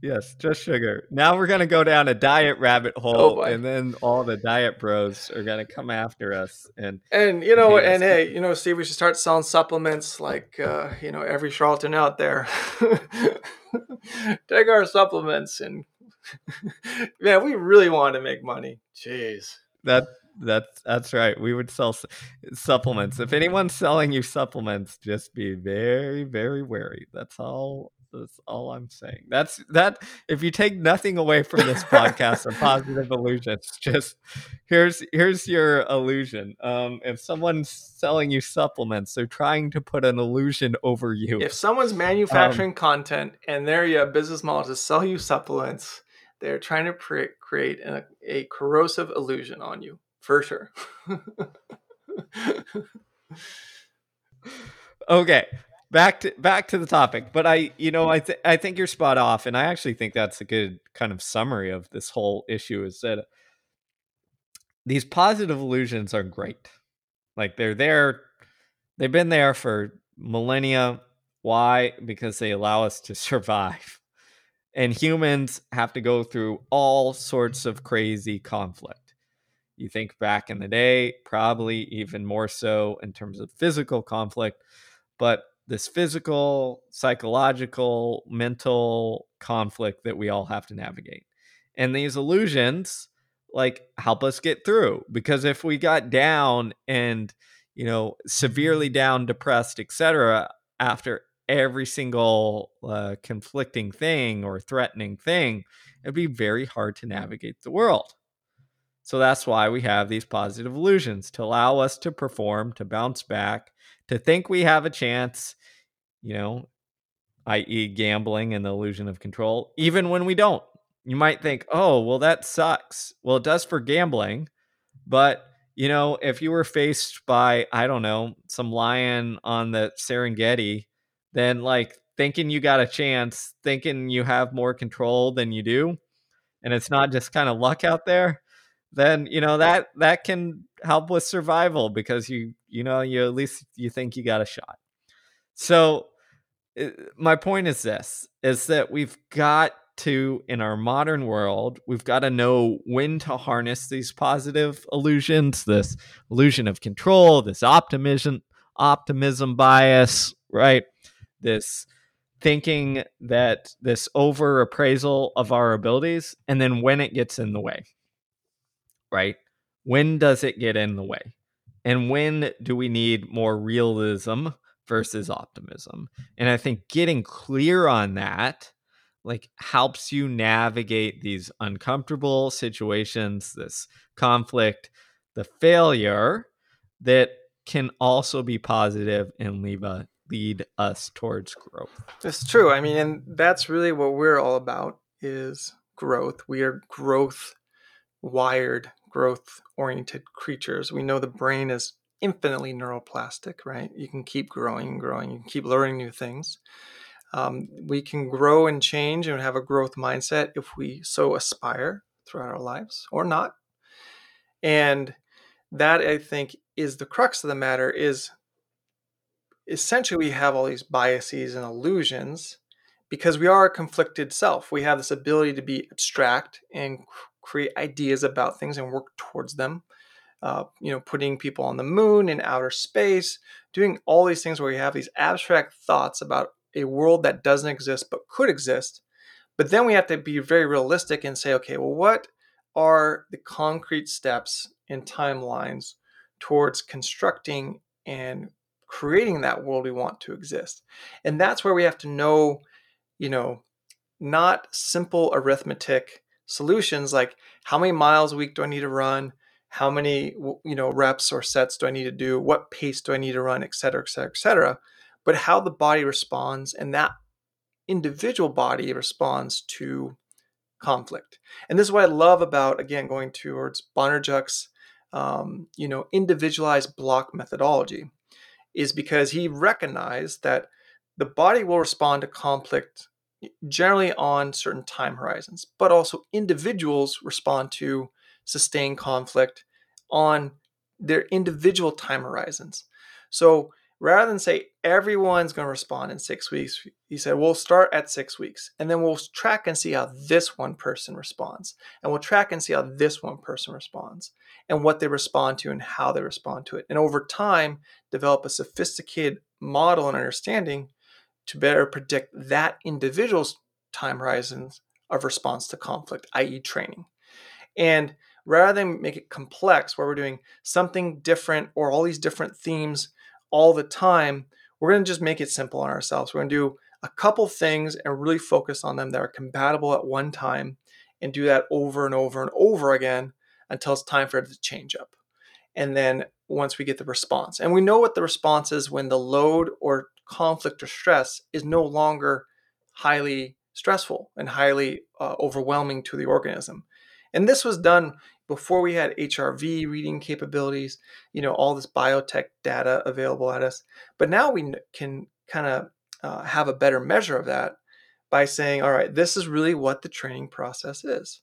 Yes, just sugar. Now we're gonna go down a diet rabbit hole, oh and then all the diet bros are gonna come after us. And and you know, and hey, you know, Steve, we should start selling supplements like uh, you know every charlatan out there. Take our supplements and man, we really want to make money. Jeez. That that's that's right. We would sell su- supplements. If anyone's selling you supplements, just be very very wary. That's all. That's all I'm saying. That's that. If you take nothing away from this podcast, a positive illusions. Just here's here's your illusion. Um, if someone's selling you supplements, they're trying to put an illusion over you. If someone's manufacturing um, content and their yeah, business model to sell you supplements, they're trying to pre- create a, a corrosive illusion on you for sure. okay, back to back to the topic. But I, you know, I th- I think you're spot off, and I actually think that's a good kind of summary of this whole issue. Is that these positive illusions are great, like they're there, they've been there for millennia. Why? Because they allow us to survive. And humans have to go through all sorts of crazy conflict you think back in the day, probably even more so in terms of physical conflict, but this physical, psychological, mental conflict that we all have to navigate. And these illusions like help us get through because if we got down and you know severely down depressed etc after every single uh, conflicting thing or threatening thing it'd be very hard to navigate the world so that's why we have these positive illusions to allow us to perform, to bounce back, to think we have a chance, you know, i.e., gambling and the illusion of control, even when we don't. You might think, oh, well, that sucks. Well, it does for gambling. But, you know, if you were faced by, I don't know, some lion on the Serengeti, then like thinking you got a chance, thinking you have more control than you do, and it's not just kind of luck out there then you know that that can help with survival because you you know you at least you think you got a shot so Uh, my point is this is that we've got to in our modern world we've got to know when to harness these positive illusions this illusion of control this optimism optimism bias right this thinking that this over appraisal of our abilities and then when it gets in the way right? When does it get in the way? And when do we need more realism versus optimism? And I think getting clear on that like helps you navigate these uncomfortable situations, this conflict, the failure that can also be positive and leave a lead us towards growth. It's true. I mean, and that's really what we're all about is growth. We are growth wired growth oriented creatures. We know the brain is infinitely neuroplastic, right? You can keep growing and growing, you can keep learning new things. Um, we can grow and change and have a growth mindset if we so aspire throughout our lives or not. And that I think is the crux of the matter is essentially we have all these biases and illusions because we are a conflicted self. We have this ability to be abstract and create ideas about things and work towards them. Uh, you know, putting people on the moon in outer space, doing all these things where we have these abstract thoughts about a world that doesn't exist but could exist. But then we have to be very realistic and say, okay, well, what are the concrete steps and timelines towards constructing and creating that world we want to exist? And that's where we have to know, you know, not simple arithmetic solutions like how many miles a week do I need to run? How many you know reps or sets do I need to do? What pace do I need to run, et cetera, et cetera, et cetera. but how the body responds and that individual body responds to conflict. And this is what I love about, again, going towards Bondarchuk's, um, you know, individualized block methodology, is because he recognized that the body will respond to conflict generally on certain time horizons, but also individuals respond to sustained conflict on their individual time horizons. So rather than say everyone's going to respond in six weeks, he said, we'll start at six weeks and then we'll track and see how this one person responds. And we'll track and see how this one person responds and what they respond to and how they respond to it. And over time, develop a sophisticated model and understanding to better predict that individual's time horizons of response to conflict, i.e., training. And rather than make it complex where we're doing something different or all these different themes all the time, we're going to just make it simple on ourselves. We're going to do a couple things and really focus on them that are compatible at one time and do that over and over and over again until it's time for it to change up. And then once we get the response, and we know what the response is when the load or conflict or stress is no longer highly stressful and highly uh, overwhelming to the organism. And this was done before we had HRV reading capabilities, you know, all this biotech data available at us. But now we can kind of uh, have a better measure of that by saying, all right, this is really what the training process is.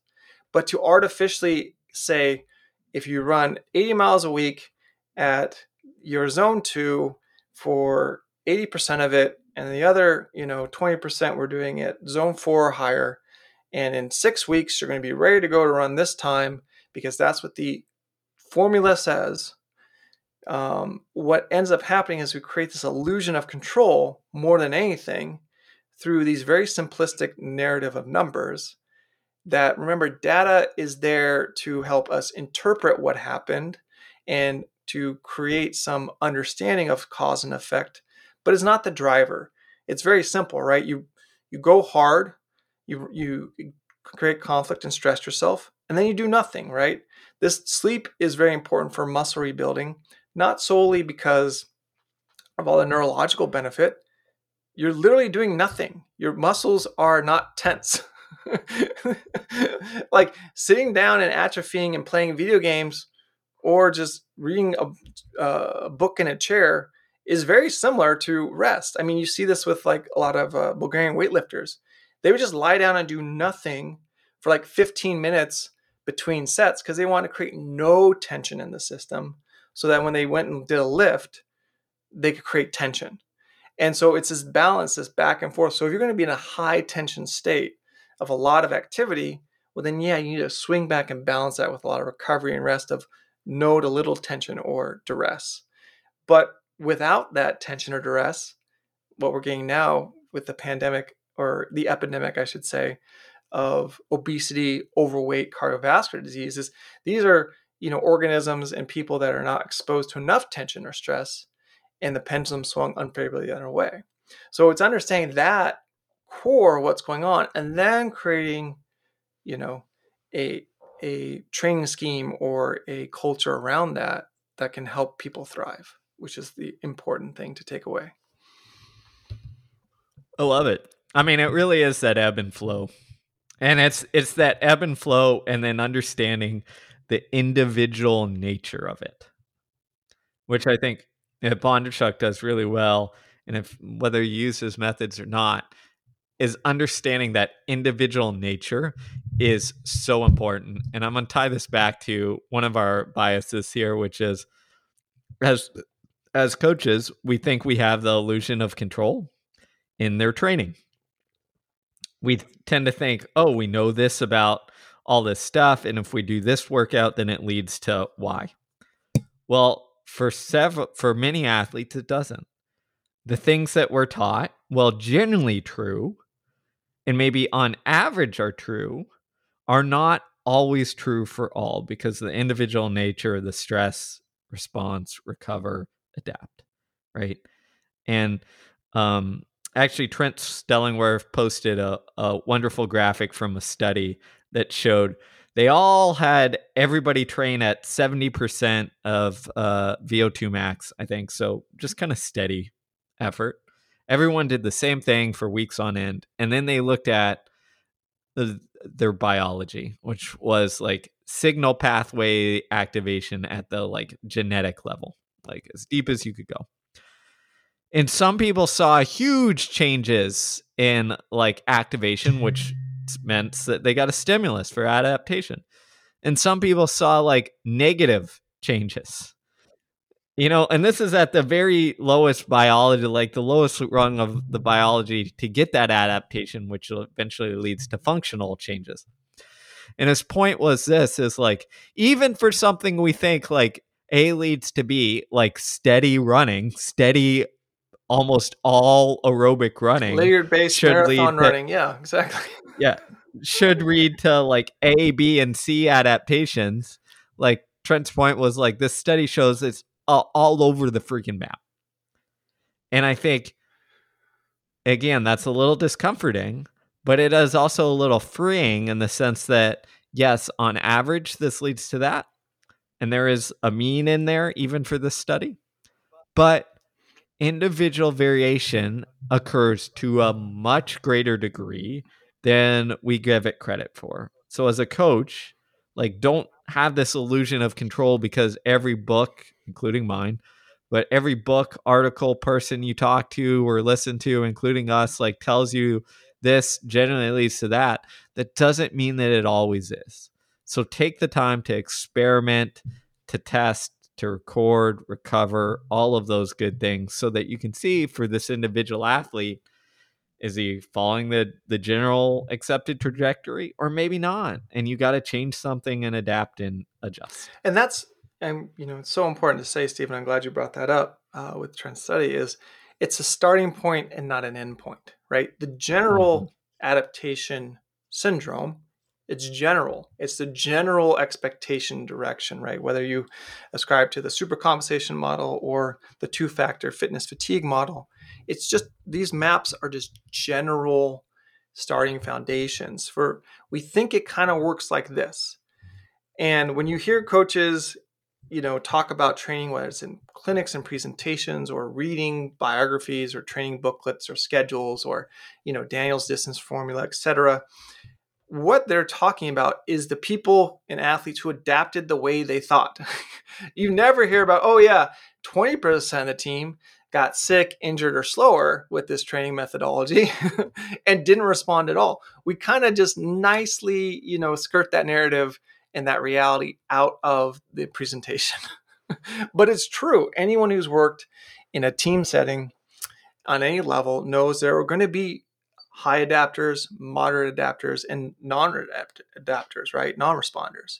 But to artificially say, if you run 80 miles a week at your zone two for 80% of it, and the other, you know, 20% we're doing it zone four or higher, and in six weeks, you're going to be ready to go to run this time because that's what the formula says. Um, what ends up happening is we create this illusion of control more than anything through these very simplistic narrative of numbers that remember data is there to help us interpret what happened and to create some understanding of cause and effect but it's not the driver it's very simple right you you go hard you you create conflict and stress yourself and then you do nothing right? This sleep is very important for muscle rebuilding not solely because of all the neurological benefit. You're literally doing nothing. Your muscles are not tense. Like sitting down and atrophying and playing video games or just reading a, uh, a, book in a chair is very similar to rest. I mean, you see this with like a lot of uh, Bulgarian weightlifters they would just lie down and do nothing for like 15 minutes between sets because they want to create no tension in the system so that when they went and did a lift, they could create tension. And so it's this balance, this back and forth. So if you're going to be in a high tension state of a lot of activity, well, then yeah, you need to swing back and balance that with a lot of recovery and rest of no to little tension or duress. But without that tension or duress, what we're getting now with the pandemic or the epidemic, I should say, of obesity, overweight, cardiovascular diseases. These are you know organisms and people that are not exposed to enough tension or stress, and the pendulum swung unfavorably the other way. So it's understanding that core what's going on, and then creating, you know, a a training scheme or a culture around that that can help people thrive, which is the important thing to take away. I love it. I mean, it really is that ebb and flow. And it's it's that ebb and flow and then understanding the individual nature of it. Which I think Bondarchuk does really well. And if whether you use his methods or not, is understanding that individual nature is so important. And I'm gonna tie this back to one of our biases here, which is as as coaches, we think we have the illusion of control in their training we tend to think, oh, we know this about all this stuff. And if we do this workout, then it leads to Y. Well, for several, for many athletes, it doesn't. The things that we're taught, well, generally true, and maybe on average are true, are not always true for all because the individual nature, of the stress response, recover, adapt, right? And um, actually Trent Stellingwerff posted a, a wonderful graphic from a study that showed they all had everybody train at 70% of uh, VO2 max, I think. So just kind of steady effort. Everyone did the same thing for weeks on end. And then they looked at the, their biology, which was like signal pathway activation at the like genetic level, like as deep as you could go. And some people saw huge changes in like activation, which meant that they got a stimulus for adaptation. And some people saw like negative changes. You know, and this is at the very lowest biology, like the lowest rung of the biology to get that adaptation, which eventually leads to functional changes. And his point was this is like, even for something we think like A leads to B, like steady running, steady almost all aerobic running. Layered based marathon running. To, yeah, exactly. Yeah. Should read to like A, B, and C adaptations. Like Trent's point was like this study shows it's all, all over the freaking map. And I think again, that's a little discomforting, but it is also a little freeing in the sense that yes, on average this leads to that. And there is a mean in there even for this study. But individual variation occurs to a much greater degree than we give it credit for. So as a coach, like don't have this illusion of control because every book, including mine, but every book, article, person you talk to or listen to, including us, like tells you this generally leads to that. That doesn't mean that it always is. So take the time to experiment, to test, to record, recover, all of those good things so that you can see for this individual athlete is he following the the general accepted trajectory or maybe not? And you got to change something and adapt and adjust. And that's and you know it's so important to say stephen i'm glad you brought that up uh, with Trent study is it's a starting point and not an end point right? The general mm-hmm. adaptation syndrome it's general. It's the general expectation direction right? Whether you ascribe to the supercompensation model or the two factor fitness fatigue model it's just these maps are just general starting foundations for we think it kind of works like this. And when you hear coaches you know talk about training whether it's in clinics and presentations or reading biographies or training booklets or schedules or you know daniel's distance formula etc what they're talking about is the people and athletes who adapted the way they thought. you never hear about, oh, yeah, 20% of the team got sick, injured, or slower with this training methodology and didn't respond at all. We kind of just nicely, you know, skirt that narrative and that reality out of the presentation. but it's true. Anyone who's worked in a team setting on any level knows there are going to be high adapters, moderate adapters, and non adapters, right? Non responders.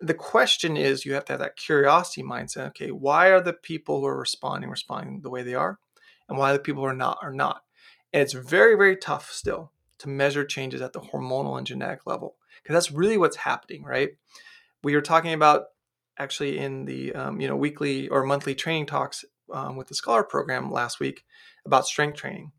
The question is you have to have that curiosity mindset. Okay, why are the people who are responding responding the way they are? And why the people who are not are not? And it's very, very tough still to measure changes at the hormonal and genetic level because that's really what's happening, right? We were talking about actually in the um, you know weekly or monthly training talks um, with the scholar program last week about strength training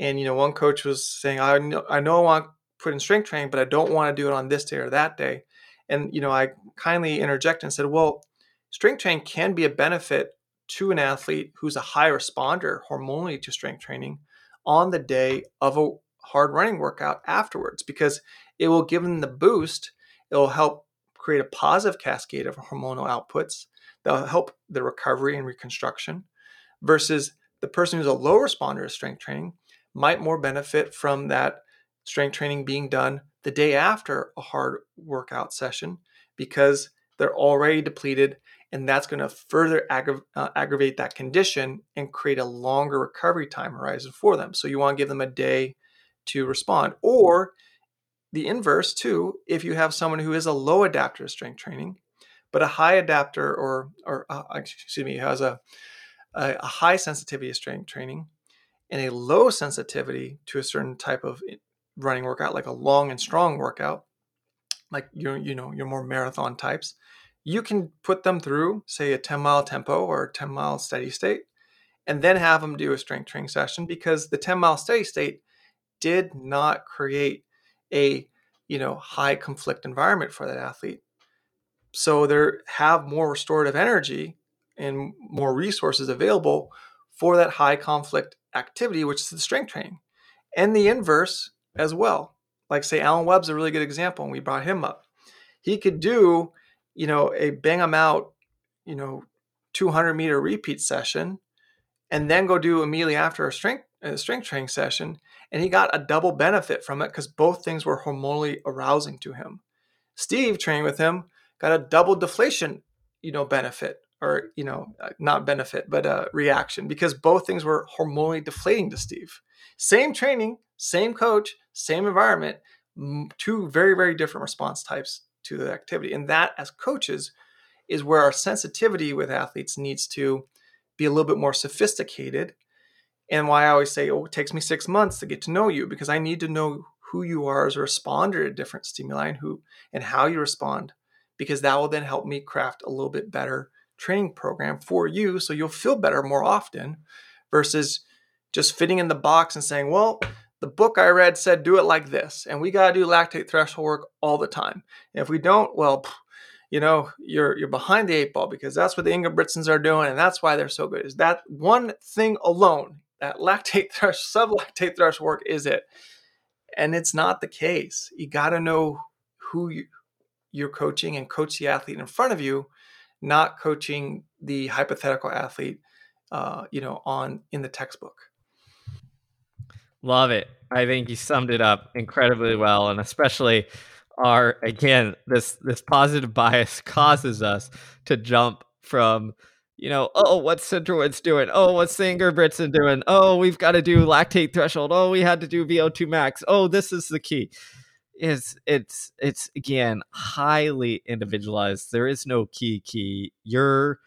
and you know, one coach was saying, "I know, I know I want to put in strength training, but I don't want to do it on this day or that day." And you know, I kindly interjected and said, "Well, strength training can be a benefit to an athlete who's a high responder hormonally to strength training on the day of a hard running workout afterwards because it will give them the boost. It will help create a positive cascade of hormonal outputs that'll help the recovery and reconstruction versus the person who's a low responder to strength training might more benefit from that strength training being done the day after a hard workout session because they're already depleted and that's going to further aggra- uh, aggravate that condition and create a longer recovery time horizon for them. So you want to give them a day to respond. Or the inverse too if you have someone who is a low adapter to strength training but a high adapter or or uh, excuse me has a, a, a high sensitivity to strength training and a low sensitivity to a certain type of eh, running workout, like a long and strong workout, like you you know your more marathon types, you can put them through say a 10 mile tempo or a 10 mile steady state, and then have them do a strength training session because the 10 mile steady state did not create a you know high conflict environment for that athlete. So they have more restorative energy and more resources available for that high conflict activity, which is the strength training, and the inverse as well. Like say Alan Webb's a really good example, and we brought him up. He could do, you know, a bang them out, you know, 200 meter repeat session, and then go do immediately after a strength a strength training session, and he got a double benefit from it because both things were hormonally arousing to him. Steve training with him got a double deflation, you know, benefit or you know, uh, not benefit, but a reaction because both things were hormonally deflating to Steve. Same training, same coach, same environment, two very very different response types to the activity, and that as coaches is where our sensitivity with athletes needs to be a little bit more sophisticated. And why I always say, oh, it takes me six months to get to know you because I need to know who you are as a responder to different stimuli and who and how you respond, because that will then help me craft a little bit better training program for you so you'll feel better more often versus just fitting in the box and saying, well, the book I read said do it like this, and we got to do lactate threshold work all the time. And if we don't, well, you know, you're you're behind the eight ball because that's what the Ingebrigtsens are doing, and that's why they're so good. Is that one thing alone? That lactate thresh, sublactate threshold work is it, and it's not the case. You got to know who you, you're coaching and coach the athlete in front of you, not coaching the hypothetical athlete, uh, you know, on in the textbook. Love it. I think you summed it up incredibly well, and especially our again this this positive bias causes us to jump from you know oh what's Centrowitz doing? Oh what's Ingebrigtsen doing? Oh we've got to do lactate threshold. Oh we had to do VO2 max. Oh this is the key is it's it's again highly individualized there is no key key your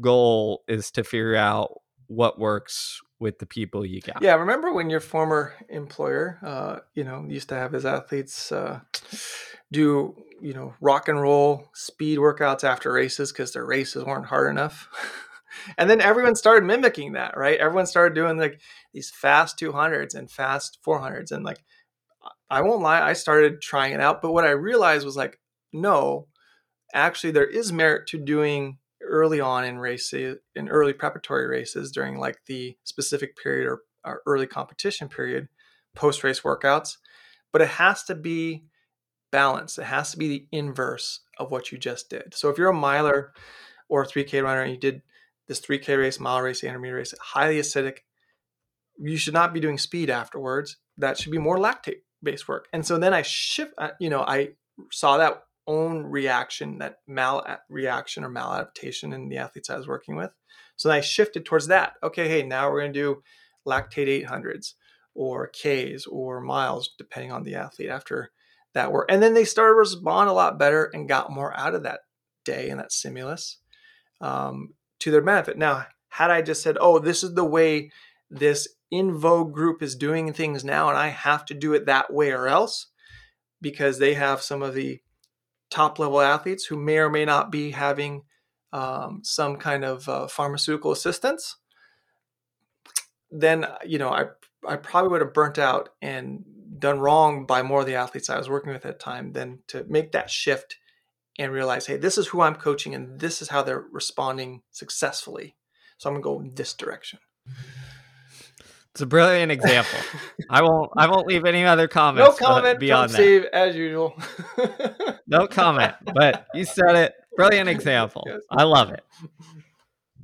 goal is to figure out what works with the people you got. Yeah, remember when your former employer, uh, you know, used to have his athletes uh, do, you know, rock and roll speed workouts after races because their races weren't hard enough. and then everyone started mimicking that, right? Everyone started doing like these fast 200s and fast 400s. And like, I won't lie, I started trying it out. But what I realized was like, no, actually, there is merit to doing early on in races, in early preparatory races during like the specific period or, or early competition period, post race workouts. But it has to be balanced. It has to be the inverse of what you just did. So if you're a miler or a 3K runner and you did this 3K race, mile race, intermediate race, highly acidic, you should not be doing speed afterwards. That should be more lactate based work. And so then I shift, uh, you know, I saw that own reaction, that mal reaction or maladaptation in the athletes I was working with. So then I shifted towards that. Okay, hey, now we're going to do lactate 800s or Ks or miles, depending on the athlete after that work. And then they started respond a lot better and got more out of that day and that stimulus um, to their benefit. Now, had I just said, oh, this is the way this in vogue group is doing things now, and I have to do it that way or else, because they have some of the top level athletes who may or may not be having um, some kind of uh, pharmaceutical assistance, then you know I I probably would have burnt out and done wrong by more of the athletes I was working with at the time than to make that shift and realize, hey, this is who I'm coaching and this is how they're responding successfully. So I'm gonna go in this direction. It's a brilliant example. I won't. I won't leave any other comments. No comment beyond that. Steve, as usual. no comment. But you said it. Brilliant example. Yes. I love it.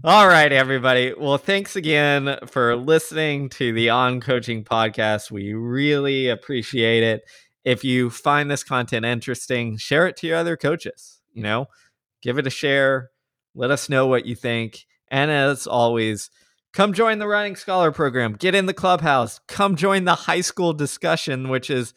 All right, everybody. Well, thanks again for listening to the On Coaching podcast. We really appreciate it. If you find this content interesting, share it to your other coaches. You know, give it a share. Let us know what you think. And as always, Come join the Running Scholar program. Get in the clubhouse. Come join the high school discussion, which is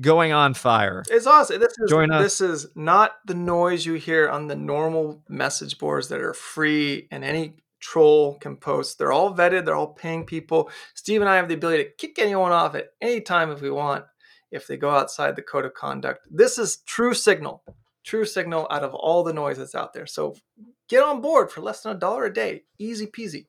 going on fire. It's awesome. This is join us. this is not the noise you hear on the normal message boards that are free and any troll can post. They're all vetted. They're all paying people. Steve and I have the ability to kick anyone off at any time if we want. If they go outside the code of conduct, this is true signal. True signal out of all the noise that's out there. So get on board for less than a dollar a day. Easy peasy.